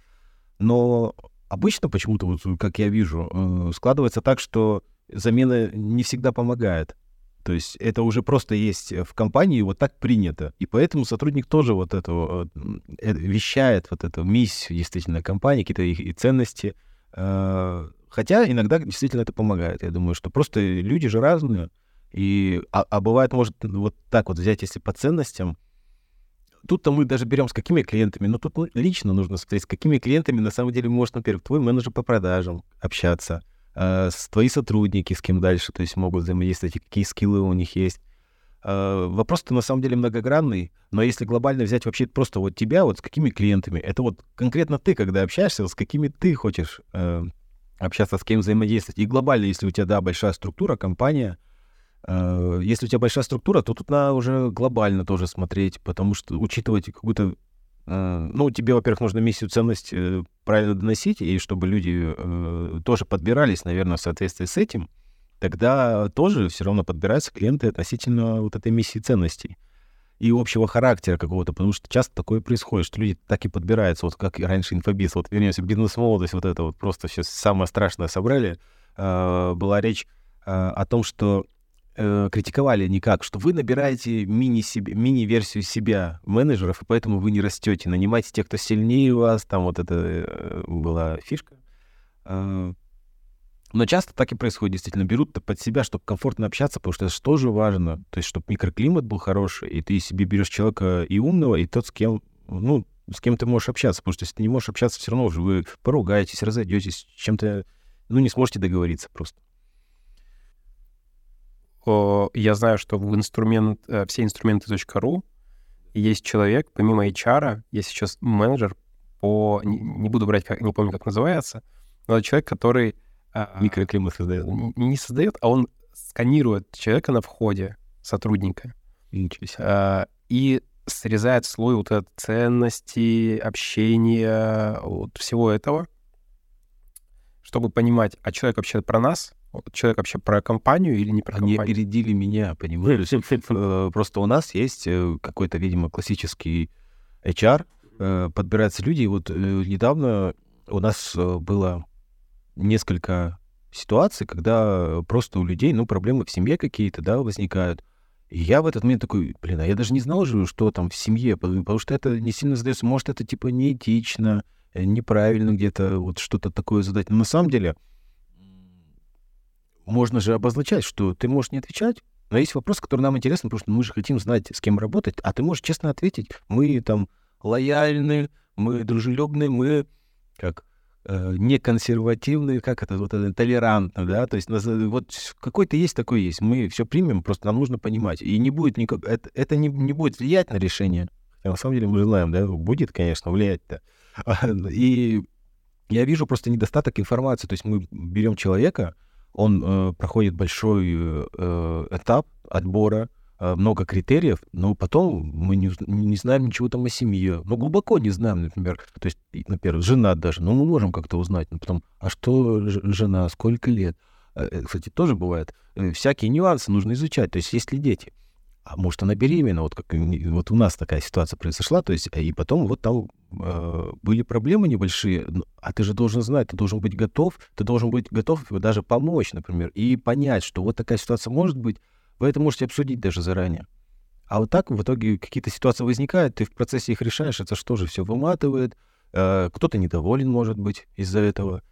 Но обычно почему-то, вот, как я вижу, складывается так, что замена не всегда помогает. То есть это уже просто есть в компании, вот так принято. И поэтому сотрудник тоже вот это вещает, вот эту миссию действительно компании, какие-то их и ценности. Хотя иногда действительно это помогает. Я думаю, что просто люди же разные. И, а, а бывает, может, вот так вот взять, если по ценностям, тут-то мы даже берем с какими клиентами, но тут лично нужно смотреть, с какими клиентами на самом деле может, например, твой менеджер по продажам общаться, э, твои сотрудники, с кем дальше, то есть могут взаимодействовать, какие скиллы у них есть. Э, вопрос-то на самом деле многогранный, но если глобально взять вообще просто вот тебя, вот с какими клиентами, это вот конкретно ты, когда общаешься, с какими ты хочешь э, общаться, с кем взаимодействовать. И глобально, если у тебя, да, большая структура, компания, э, если у тебя большая структура, то тут надо уже глобально тоже смотреть, потому что учитывать какую-то ну, тебе, во-первых, нужно миссию ценность э, правильно доносить, и чтобы люди э, тоже подбирались, наверное, в соответствии с этим, тогда тоже все равно подбираются клиенты относительно вот этой миссии ценностей и общего характера какого-то, потому что часто такое происходит, что люди так и подбираются, вот как и раньше инфобиз, вот вернемся, бизнес-молодость, вот это вот просто сейчас самое страшное собрали, э, была речь э, о том, что э, критиковали никак, что вы набираете мини-версию себя менеджеров, и поэтому вы не растете. Нанимайте тех, кто сильнее вас. Там вот это э, была фишка. Э, но часто так и происходит, действительно. Берут под себя, чтобы комфортно общаться, потому что это же тоже важно. То есть, чтобы микроклимат был хороший, и ты себе берешь человека и умного, и тот, с кем, ну, с кем ты можешь общаться. Потому что если ты не можешь общаться, все равно уже вы поругаетесь, разойдетесь, чем-то, ну, не сможете договориться просто я знаю, что в инструмент, э, все инструменты.ру есть человек, помимо HR, есть сейчас менеджер по... Не, буду брать, как, не помню, как называется, но это человек, который... А, Микроклимат создает. Не создает, а он сканирует человека на входе, сотрудника. Ничего себе. А, и срезает слой вот от ценностей, общения, вот всего этого, чтобы понимать, а человек вообще про нас, человек вообще про компанию или не про Они компанию? опередили меня, понимаешь? *laughs* Э, просто у нас есть э, какой-то, видимо, классический HR, э, подбираются люди. И вот недавно у нас было несколько ситуаций, когда просто у людей, ну, проблемы в семье какие-то, да, возникают. И я в этот момент такой, блин, а я даже не знал же, что там в семье, потому что это не сильно задается. Может, это типа неэтично, неправильно где-то вот что-то такое задать. Но на самом деле можно же обозначать, что ты можешь не отвечать, Но есть вопрос, который нам интересен, потому что мы же хотим знать, с кем работать, а ты можешь честно ответить, мы там лояльны, мы дружелюбны, мы как э, не консервативные, как это, вот это, толерантно, да, то есть вот какой-то есть такой есть, мы все примем, просто нам нужно понимать, и не будет никак, это, это не, не будет влиять на решение, на самом деле мы знаем, да, будет, конечно, влиять-то, *laughs* и я вижу просто недостаток информации, то есть мы берем человека, он э, проходит большой э, этап отбора, э, много критериев, но потом мы не, не знаем ничего там о семье. Ну, глубоко не знаем, например. То есть, например, жена даже. Ну, мы можем как-то узнать. Но потом, а что жена, сколько лет? Э, э, кстати, тоже бывает. Э, всякие нюансы нужно изучать. То есть, есть ли дети? А может, она беременна, вот как вот у нас такая ситуация произошла, то есть, и потом вот там э, были проблемы небольшие, а ты же должен знать, ты должен быть готов, ты должен быть готов даже помочь, например, и понять, что вот такая ситуация может быть, вы это можете обсудить даже заранее. А вот так в итоге какие-то ситуации возникают, ты в процессе их решаешь, это что же все выматывает, э, кто-то недоволен, может быть, из-за этого.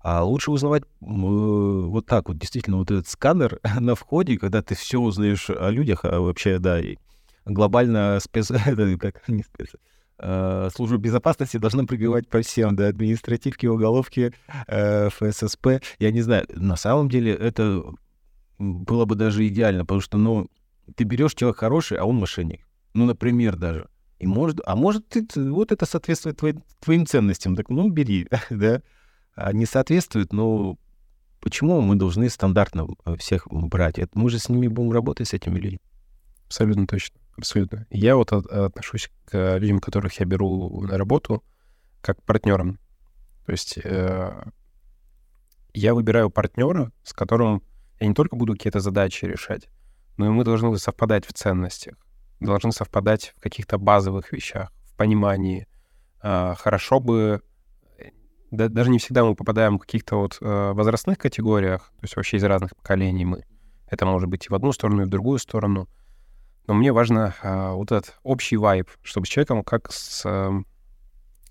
А лучше узнавать э, вот так вот, действительно, вот этот сканер *laughs* на входе, когда ты все узнаешь о людях, а вообще, да, и глобально спец... *laughs* как, не спец... Uh, служба безопасности должна прибивать по всем, да, административки, уголовки, uh, ФССП. Я не знаю, на самом деле это было бы даже идеально, потому что, ну, ты берешь человек хороший, а он мошенник. Ну, например, даже. И может, а может, ты, вот это соответствует твоим, твоим ценностям, так, ну, бери, *laughs* да. А, не соответствует, но почему мы должны стандартно э, всех брать? Это мы же с ними будем работать, с этими людьми. Абсолютно точно. Абсолютно. Я вот отношусь к людям, которых я беру на работу, как к партнерам. То есть э, я выбираю партнера, с которым я не только буду какие-то задачи решать, но и мы должны совпадать в ценностях, должны совпадать в каких-то базовых вещах, в понимании. Э, хорошо бы да, даже не всегда мы попадаем в каких-то вот э, возрастных категориях, то есть вообще из разных поколений мы. Это может быть и в одну сторону, и в другую сторону. Но мне важно э, вот этот общий вайб, чтобы с человеком как с, э,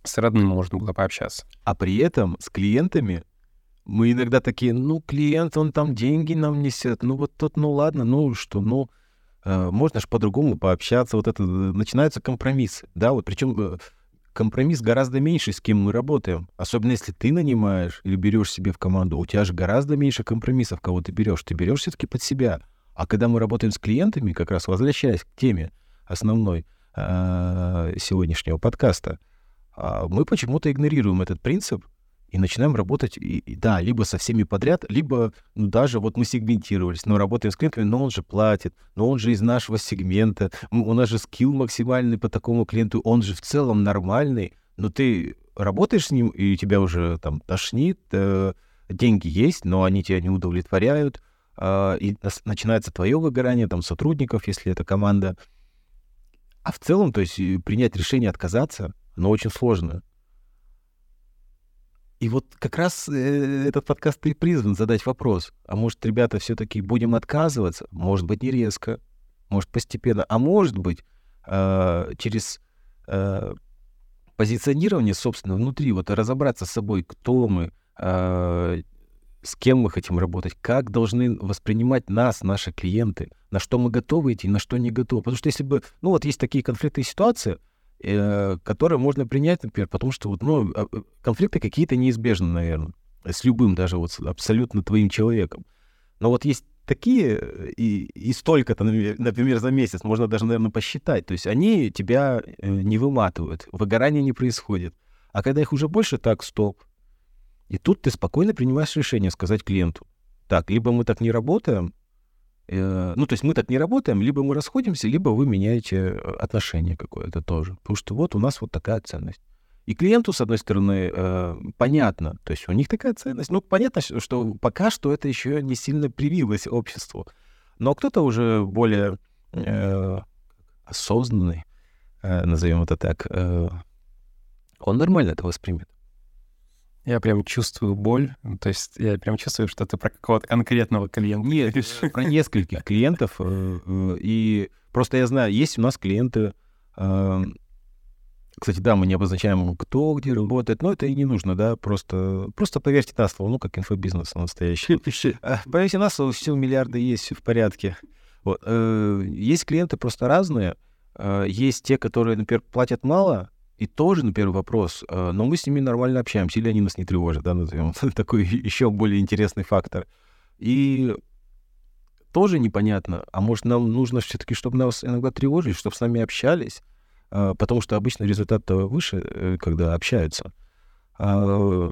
с родным можно было пообщаться. А при этом с клиентами мы иногда такие, ну, клиент, он там деньги нам несет, ну, вот тот, ну, ладно, ну, что, ну, э, можно же по-другому пообщаться, вот это, начинаются компромиссы, да, вот, причем э, компромисс гораздо меньше, с кем мы работаем. Особенно если ты нанимаешь или берешь себе в команду, у тебя же гораздо меньше компромиссов, кого ты берешь. Ты берешь все-таки под себя. А когда мы работаем с клиентами, как раз возвращаясь к теме основной э, сегодняшнего подкаста, э, мы почему-то игнорируем этот принцип и начинаем работать, и, и, да, либо со всеми подряд, либо ну, даже вот мы сегментировались, но работаем с клиентами, но он же платит, но он же из нашего сегмента, у нас же скилл максимальный по такому клиенту, он же в целом нормальный, но ты работаешь с ним, и тебя уже там тошнит, э, деньги есть, но они тебя не удовлетворяют, э, и начинается твое выгорание, там, сотрудников, если это команда. А в целом, то есть принять решение отказаться, оно очень сложно. И вот как раз э, этот подкаст и призван задать вопрос. А может, ребята, все-таки будем отказываться? Может быть, не резко, может, постепенно. А может быть, э, через э, позиционирование, собственно, внутри, вот разобраться с собой, кто мы, э, с кем мы хотим работать, как должны воспринимать нас, наши клиенты, на что мы готовы идти, на что не готовы. Потому что если бы, ну вот есть такие конфликты и ситуации, э, которые можно принять, например, потому что вот, ну, а, э, конфликты какие-то неизбежны, наверное, с любым даже вот абсолютно твоим человеком. Но вот есть такие, э, и, и столько-то, например, за месяц, можно даже, наверное, посчитать. То есть они тебя э, не выматывают, выгорание не происходит. А когда их уже больше, так, стоп. И тут ты спокойно принимаешь решение сказать клиенту, так, либо мы так не работаем, ну, то есть мы так не работаем, либо мы расходимся, либо вы меняете э, отношение какое-то тоже. Потому что вот у нас вот такая ценность. И клиенту, с одной стороны, э, понятно, то есть у них такая ценность. Ну, понятно, что пока что это еще не сильно привилось обществу. Но кто-то уже более э, осознанный, э, назовем это так, э, он нормально это воспримет. Я прям чувствую боль. То есть я прям чувствую, что ты про какого-то конкретного клиента. Нет, про нескольких клиентов. Э, э, и просто я знаю, есть у нас клиенты... Э, кстати, да, мы не обозначаем, кто где работает, но это и не нужно, да, просто, просто поверьте на слово, ну, как инфобизнес настоящий. *laughs* Поверьте на слово, все, миллиарды есть, все в порядке. Вот, э, есть клиенты просто разные. Э, есть те, которые, например, платят мало, и тоже, например, вопрос, э, но мы с ними нормально общаемся, или они нас не тревожат, да, назовем *laughs* такой еще более интересный фактор. И тоже непонятно, а может нам нужно все-таки, чтобы нас иногда тревожили, чтобы с нами общались, э, потому что обычно результат-то выше, э, когда общаются. А,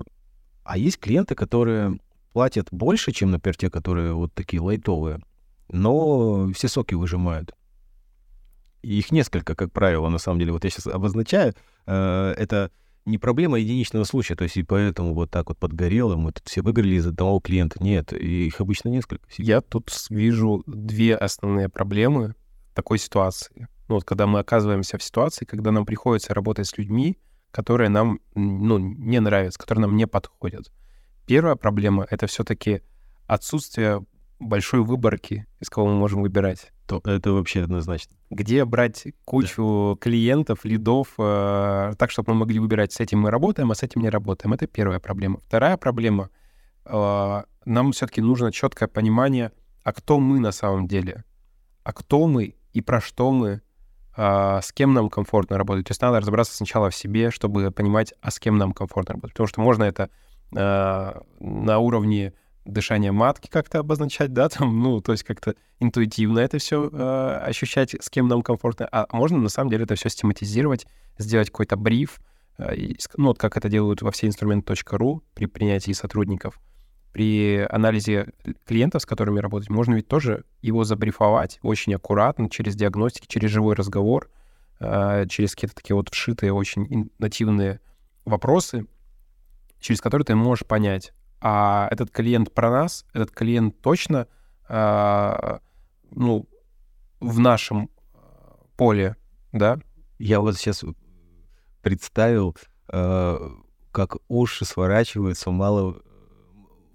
а есть клиенты, которые платят больше, чем, например, те, которые вот такие лайтовые, но все соки выжимают. Их несколько, как правило, на самом деле. Вот я сейчас обозначаю, это не проблема единичного случая, то есть и поэтому вот так вот подгорело, мы тут все выиграли из одного клиента. Нет, их обычно несколько. Я тут вижу две основные проблемы такой ситуации. Ну, вот когда мы оказываемся в ситуации, когда нам приходится работать с людьми, которые нам ну, не нравятся, которые нам не подходят. Первая проблема — это все-таки отсутствие большой выборки, из кого мы можем выбирать. То это вообще однозначно. Где брать кучу да. клиентов, лидов, э, так, чтобы мы могли выбирать, с этим мы работаем, а с этим не работаем. Это первая проблема. Вторая проблема э, — нам все-таки нужно четкое понимание, а кто мы на самом деле, а кто мы и про что мы, э, с кем нам комфортно работать. То есть надо разобраться сначала в себе, чтобы понимать, а с кем нам комфортно работать. Потому что можно это э, на уровне дышание матки как-то обозначать, да, там, ну, то есть как-то интуитивно это все э, ощущать, с кем нам комфортно, а можно на самом деле это все систематизировать, сделать какой-то бриф, э, ну, вот как это делают во все инструменты.ру при принятии сотрудников, при анализе клиентов, с которыми работать, можно ведь тоже его забрифовать очень аккуратно, через диагностики, через живой разговор, э, через какие-то такие вот вшитые, очень нативные вопросы, через которые ты можешь понять, а этот клиент про нас, этот клиент точно, э, ну, в нашем поле, да? Я вот сейчас представил, э, как уши сворачиваются у малого,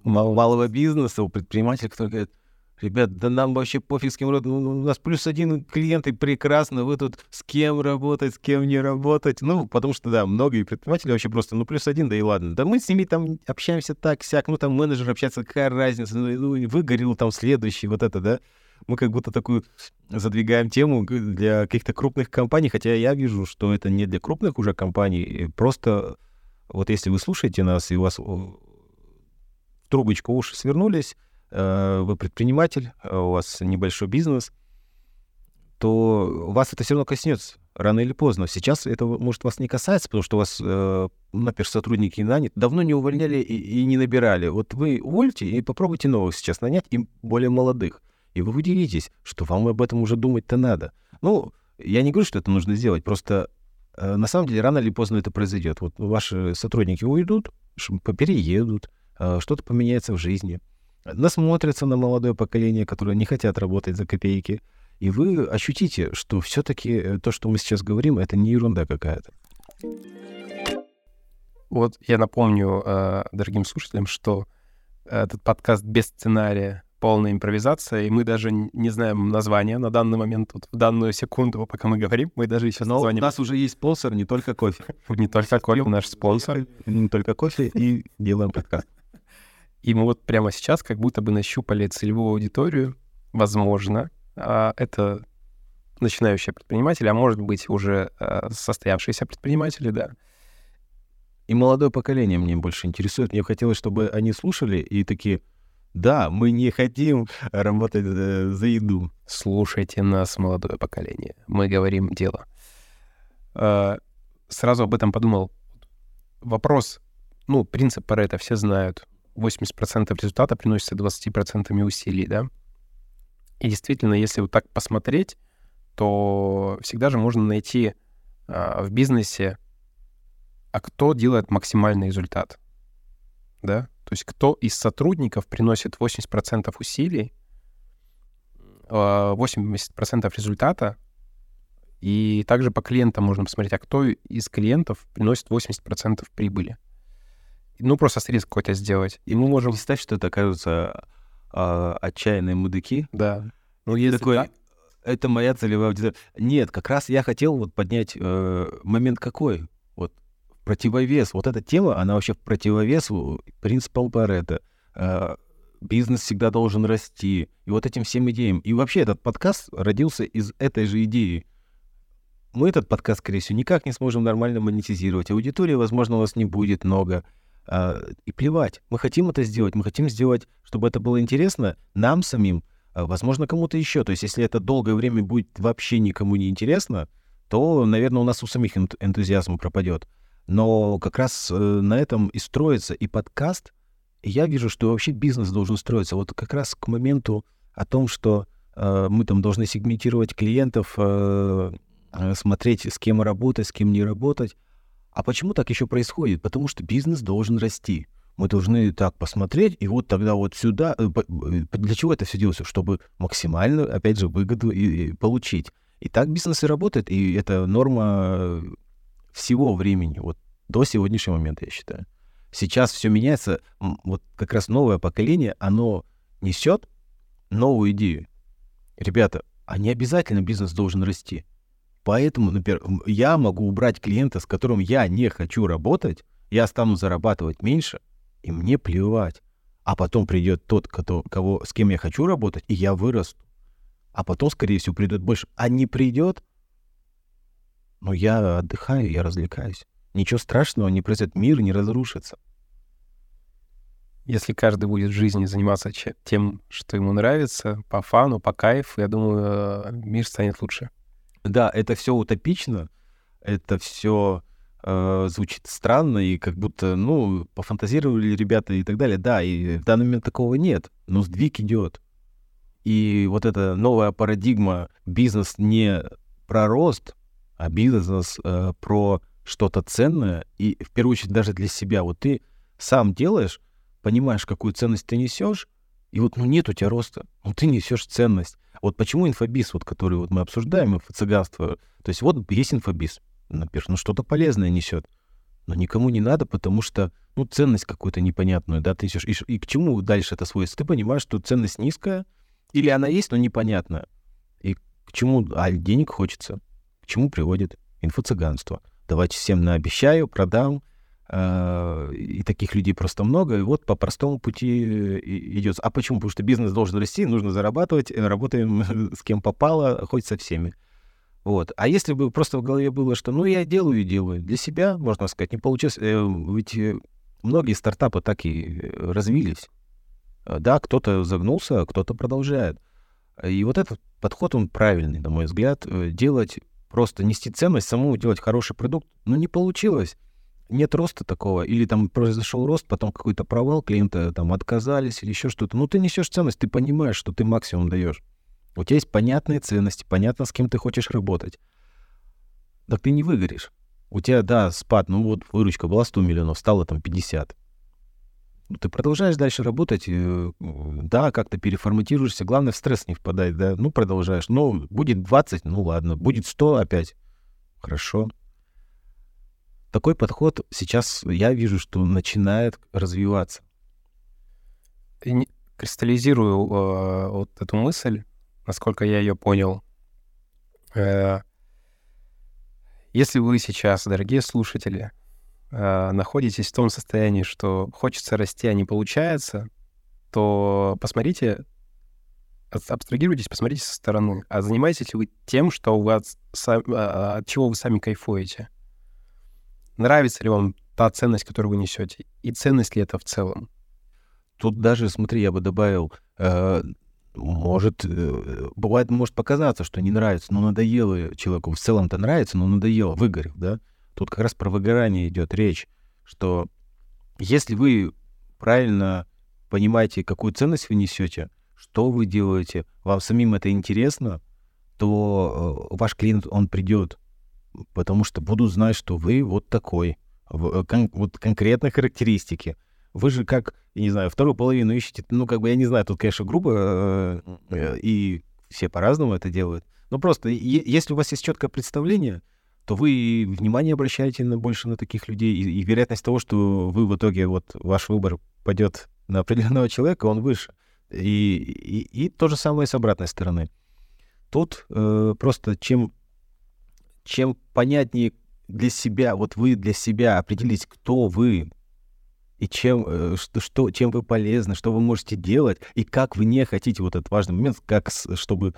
малого бизнеса, у предпринимателя, который говорит, Ребят, да нам вообще пофиг с кем работать. Ну, у нас плюс один клиент, и прекрасно. Вы тут с кем работать, с кем не работать. Ну, потому что, да, многие предприниматели вообще просто, ну, плюс один, да и ладно. Да мы с ними там общаемся так, сяк. Ну, там менеджер общается, какая разница. Ну, ну выгорел там следующий, вот это, да. Мы как будто такую задвигаем тему для каких-то крупных компаний, хотя я вижу, что это не для крупных уже компаний. Просто вот если вы слушаете нас, и у вас трубочку уши свернулись, вы предприниматель, э, у вас небольшой бизнес, то вас это все равно коснется рано или поздно. Сейчас это может вас не касается, потому что вас, э, например, сотрудники наняты, давно не увольняли и, и не набирали. Вот вы увольте и попробуйте новых сейчас нанять, им более молодых. И вы удивитесь, что вам об этом уже думать-то надо. Ну, я не говорю, что это нужно сделать, просто э, на самом деле рано или поздно это произойдет. Вот ваши сотрудники уйдут, переедут, э, что-то поменяется в жизни насмотрятся на молодое поколение, которое не хотят работать за копейки, и вы ощутите, что все-таки э, то, что мы сейчас говорим, это не ерунда какая-то. Вот я напомню э, дорогим слушателям, что этот подкаст без сценария, полная импровизация, и мы даже не знаем названия на данный момент, вот в данную секунду, пока мы говорим, мы даже еще Но названием... у нас уже есть спонсор, не только кофе. *laughs* Не только кофе, наш спонсор. Не только кофе, и делаем подкаст. И мы вот прямо сейчас как будто бы нащупали целевую аудиторию, возможно, а, это начинающие предприниматели, а может быть уже а, состоявшиеся предприниматели, да. И молодое поколение мне больше интересует. Мне хотелось, чтобы они слушали и такие, да, мы не хотим работать э, за еду. Слушайте нас, молодое поколение. Мы говорим дело. А, сразу об этом подумал. Вопрос, ну, принцип Паретта все знают. 80% результата приносится 20% усилий, да. И действительно, если вот так посмотреть, то всегда же можно найти а, в бизнесе, а кто делает максимальный результат, да. То есть кто из сотрудников приносит 80% усилий, 80% а, результата, и также по клиентам можно посмотреть, а кто из клиентов приносит 80% прибыли ну, просто срез какой-то сделать. И мы можем представить, что это окажутся а, отчаянные мудыки. Да. Ну, если такой, так... это моя целевая аудитория. Нет, как раз я хотел вот поднять э, момент какой? Вот противовес. Вот эта тема, она вообще в противовес принципам Паретта. Э, бизнес всегда должен расти, и вот этим всем идеям. И вообще этот подкаст родился из этой же идеи. Мы этот подкаст, скорее всего, никак не сможем нормально монетизировать. Аудитории, возможно, у нас не будет много. А, и плевать. Мы хотим это сделать. Мы хотим сделать, чтобы это было интересно нам самим, а, возможно, кому-то еще. То есть, если это долгое время будет вообще никому не интересно, то, наверное, у нас у самих энтузиазм пропадет. Но как раз э, на этом и строится и подкаст. Я вижу, что вообще бизнес должен строиться. Вот как раз к моменту о том, что э, мы там должны сегментировать клиентов, э, э, смотреть, с кем работать, с кем не работать. А почему так еще происходит? Потому что бизнес должен расти. Мы должны так посмотреть, и вот тогда вот сюда... Э, э, для чего это все делается? Чтобы максимально, опять же, выгоду и, и получить. И так бизнес и работает, и это норма всего времени, вот до сегодняшнего момента, я считаю. Сейчас все меняется, вот как раз новое поколение, оно несет новую идею. Ребята, а не обязательно бизнес должен расти. Поэтому, например, я могу убрать клиента, с которым я не хочу работать, я стану зарабатывать меньше, и мне плевать. А потом придет тот, кто, кого, с кем я хочу работать, и я вырасту а потом, скорее всего, придет больше. А не придет, но я отдыхаю, я развлекаюсь. Ничего страшного не произойдет, мир не разрушится. Если каждый будет в жизни заниматься тем, что ему нравится, по фану, по кайфу, я думаю, э, мир станет лучше. Да, это все утопично, это все э, звучит странно, и как будто, ну, пофантазировали ребята и так далее. Да, и в данный момент такого нет, но сдвиг идет. И вот эта новая парадигма бизнес не про рост, а бизнес э, про что-то ценное, и в первую очередь даже для себя. Вот ты сам делаешь, понимаешь, какую ценность ты несешь, и вот ну нет у тебя роста, ну ты несешь ценность. Вот почему инфобиз, вот который вот мы обсуждаем, инфо-цыганство, то есть вот есть инфобиз, например, ну что-то полезное несет, но никому не надо, потому что, ну, ценность какую-то непонятную, да, ты несешь. И, и к чему дальше это сводится? Ты понимаешь, что ценность низкая, или она есть, но непонятно. И к чему а денег хочется? К чему приводит инфо-цыганство? Давайте всем наобещаю, продам. Э, и таких людей просто много. И вот по простому пути идет. А почему? Потому что бизнес должен расти, нужно зарабатывать, э, работаем *laughs* с кем попало, хоть со всеми. Вот. А если бы просто в голове было, что ну я делаю и делаю для себя, можно сказать, не получилось. Э, ведь многие стартапы так и развились. Э, да, кто-то загнулся, а кто-то продолжает. И вот этот подход, он правильный, на мой взгляд. Э, делать, просто нести ценность, самому делать хороший продукт, ну, не получилось. Нет роста такого. Или там произошел рост, потом какой-то провал, клиенты там отказались или еще что-то. Ну, ты несешь ценность, ты понимаешь, что ты максимум даешь. У тебя есть понятные ценности, понятно, с кем ты хочешь работать. Так ты не выгоришь. У тебя, да, спад, ну вот выручка была 100 миллионов, стало там 50 ты продолжаешь дальше работать, э, да, как-то переформатируешься, главное в стресс не впадать, да, ну, продолжаешь, ну, будет 20, ну, ладно, будет 100 опять, хорошо. Такой подход сейчас, я вижу, что начинает развиваться. Кристаллизирую э, вот эту мысль, насколько я ее понял. Э, если вы сейчас, дорогие слушатели, э, находитесь в том состоянии, что хочется расти, а не получается, то посмотрите, абстрагируйтесь, посмотрите со стороны. А занимаетесь ли вы тем, что у вас, а, от чего вы сами кайфуете? Нравится ли вам та ценность, которую вы несете? И ценность ли это в целом? Тут даже, смотри, я бы добавил, э, может, э, бывает, может показаться, что не нравится, но надоело человеку. В целом-то нравится, но надоело, выгорел, да? Тут как раз про выгорание идет речь, что если вы правильно понимаете, какую ценность вы несете, что вы делаете, вам самим это интересно, то э, ваш клиент, он придет, потому что будут знать, что вы вот такой, э, кон, вот конкретные характеристики. Вы же как, не знаю, вторую половину ищете, ну, как бы, я не знаю, тут, конечно, группа, э, и все по-разному это делают. Но просто, если у вас есть четкое представление, то вы внимание обращаете на, больше на таких людей, и, и вероятность того, что вы в итоге, вот ваш выбор пойдет на определенного человека, он выше. И, и, и то же самое с обратной стороны. Тут э, просто чем, чем понятнее для себя, вот вы для себя определить, кто вы, и чем, э, что, что, чем вы полезны, что вы можете делать, и как вы не хотите вот этот важный момент, как, чтобы,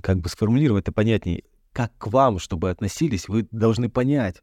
как бы сформулировать это понятнее, как к вам, чтобы относились, вы должны понять,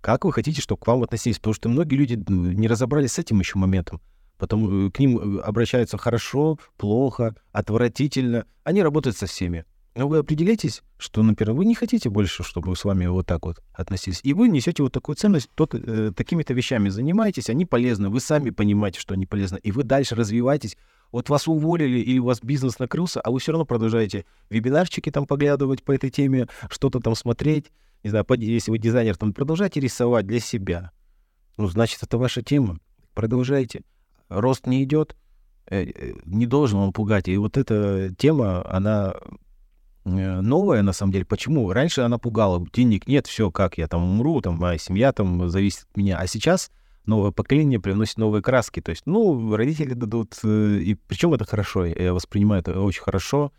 как вы хотите, чтобы к вам относились, потому что многие люди не разобрались с этим еще моментом. Потом э, к ним э, обращаются хорошо, плохо, отвратительно. Они работают со всеми. Но вы определитесь, что, например, вы не хотите больше, чтобы с вами вот так вот относились. И вы несете вот такую ценность, тот, э, такими-то вещами занимаетесь, они полезны, вы сами понимаете, что они полезны, и вы дальше развиваетесь. Вот вас уволили или у вас бизнес накрылся, а вы все равно продолжаете вебинарчики там поглядывать по этой теме, что-то там смотреть. Не знаю, если вы дизайнер, там продолжайте рисовать для себя. Ну, значит, это ваша тема. Продолжайте. Рост не идет, э, э, не должен он пугать. И вот эта тема, она новая, на самом деле. Почему? Раньше она пугала. Денег нет, все, как я там умру, там моя семья там зависит от меня. А сейчас новое поколение привносит новые краски. То есть, ну, родители дадут, э, и причем это хорошо, я воспринимаю это очень хорошо.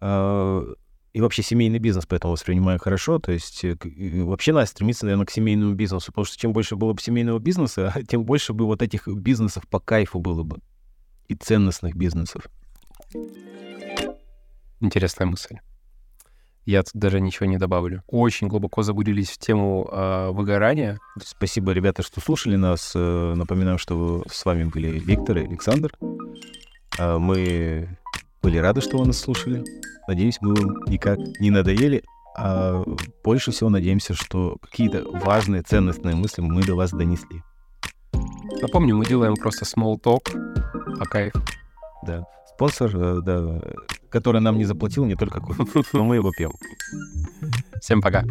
А, и вообще семейный бизнес поэтому воспринимаю хорошо. То есть э, вообще надо стремиться, наверное, к семейному бизнесу, потому что чем больше было бы семейного бизнеса, *laughs* тем больше бы вот этих бизнесов по кайфу было бы. И ценностных бизнесов. Интересная мысль. Я тут даже ничего не добавлю. Очень глубоко загрузились в тему э, выгорания. Спасибо, ребята, что слушали нас. Э, напоминаю, что с вами были Виктор и Александр. Э, мы были рады, что вы нас слушали. Надеюсь, мы вам никак не надоели. А больше всего надеемся, что какие-то важные, ценностные мысли мы до вас донесли. Напомню, мы делаем просто small talk по кайфу. Да. Спонсор, э, да, который нам не заплатил не только кофе, *laughs* но ну, мы его пьем. Всем пока.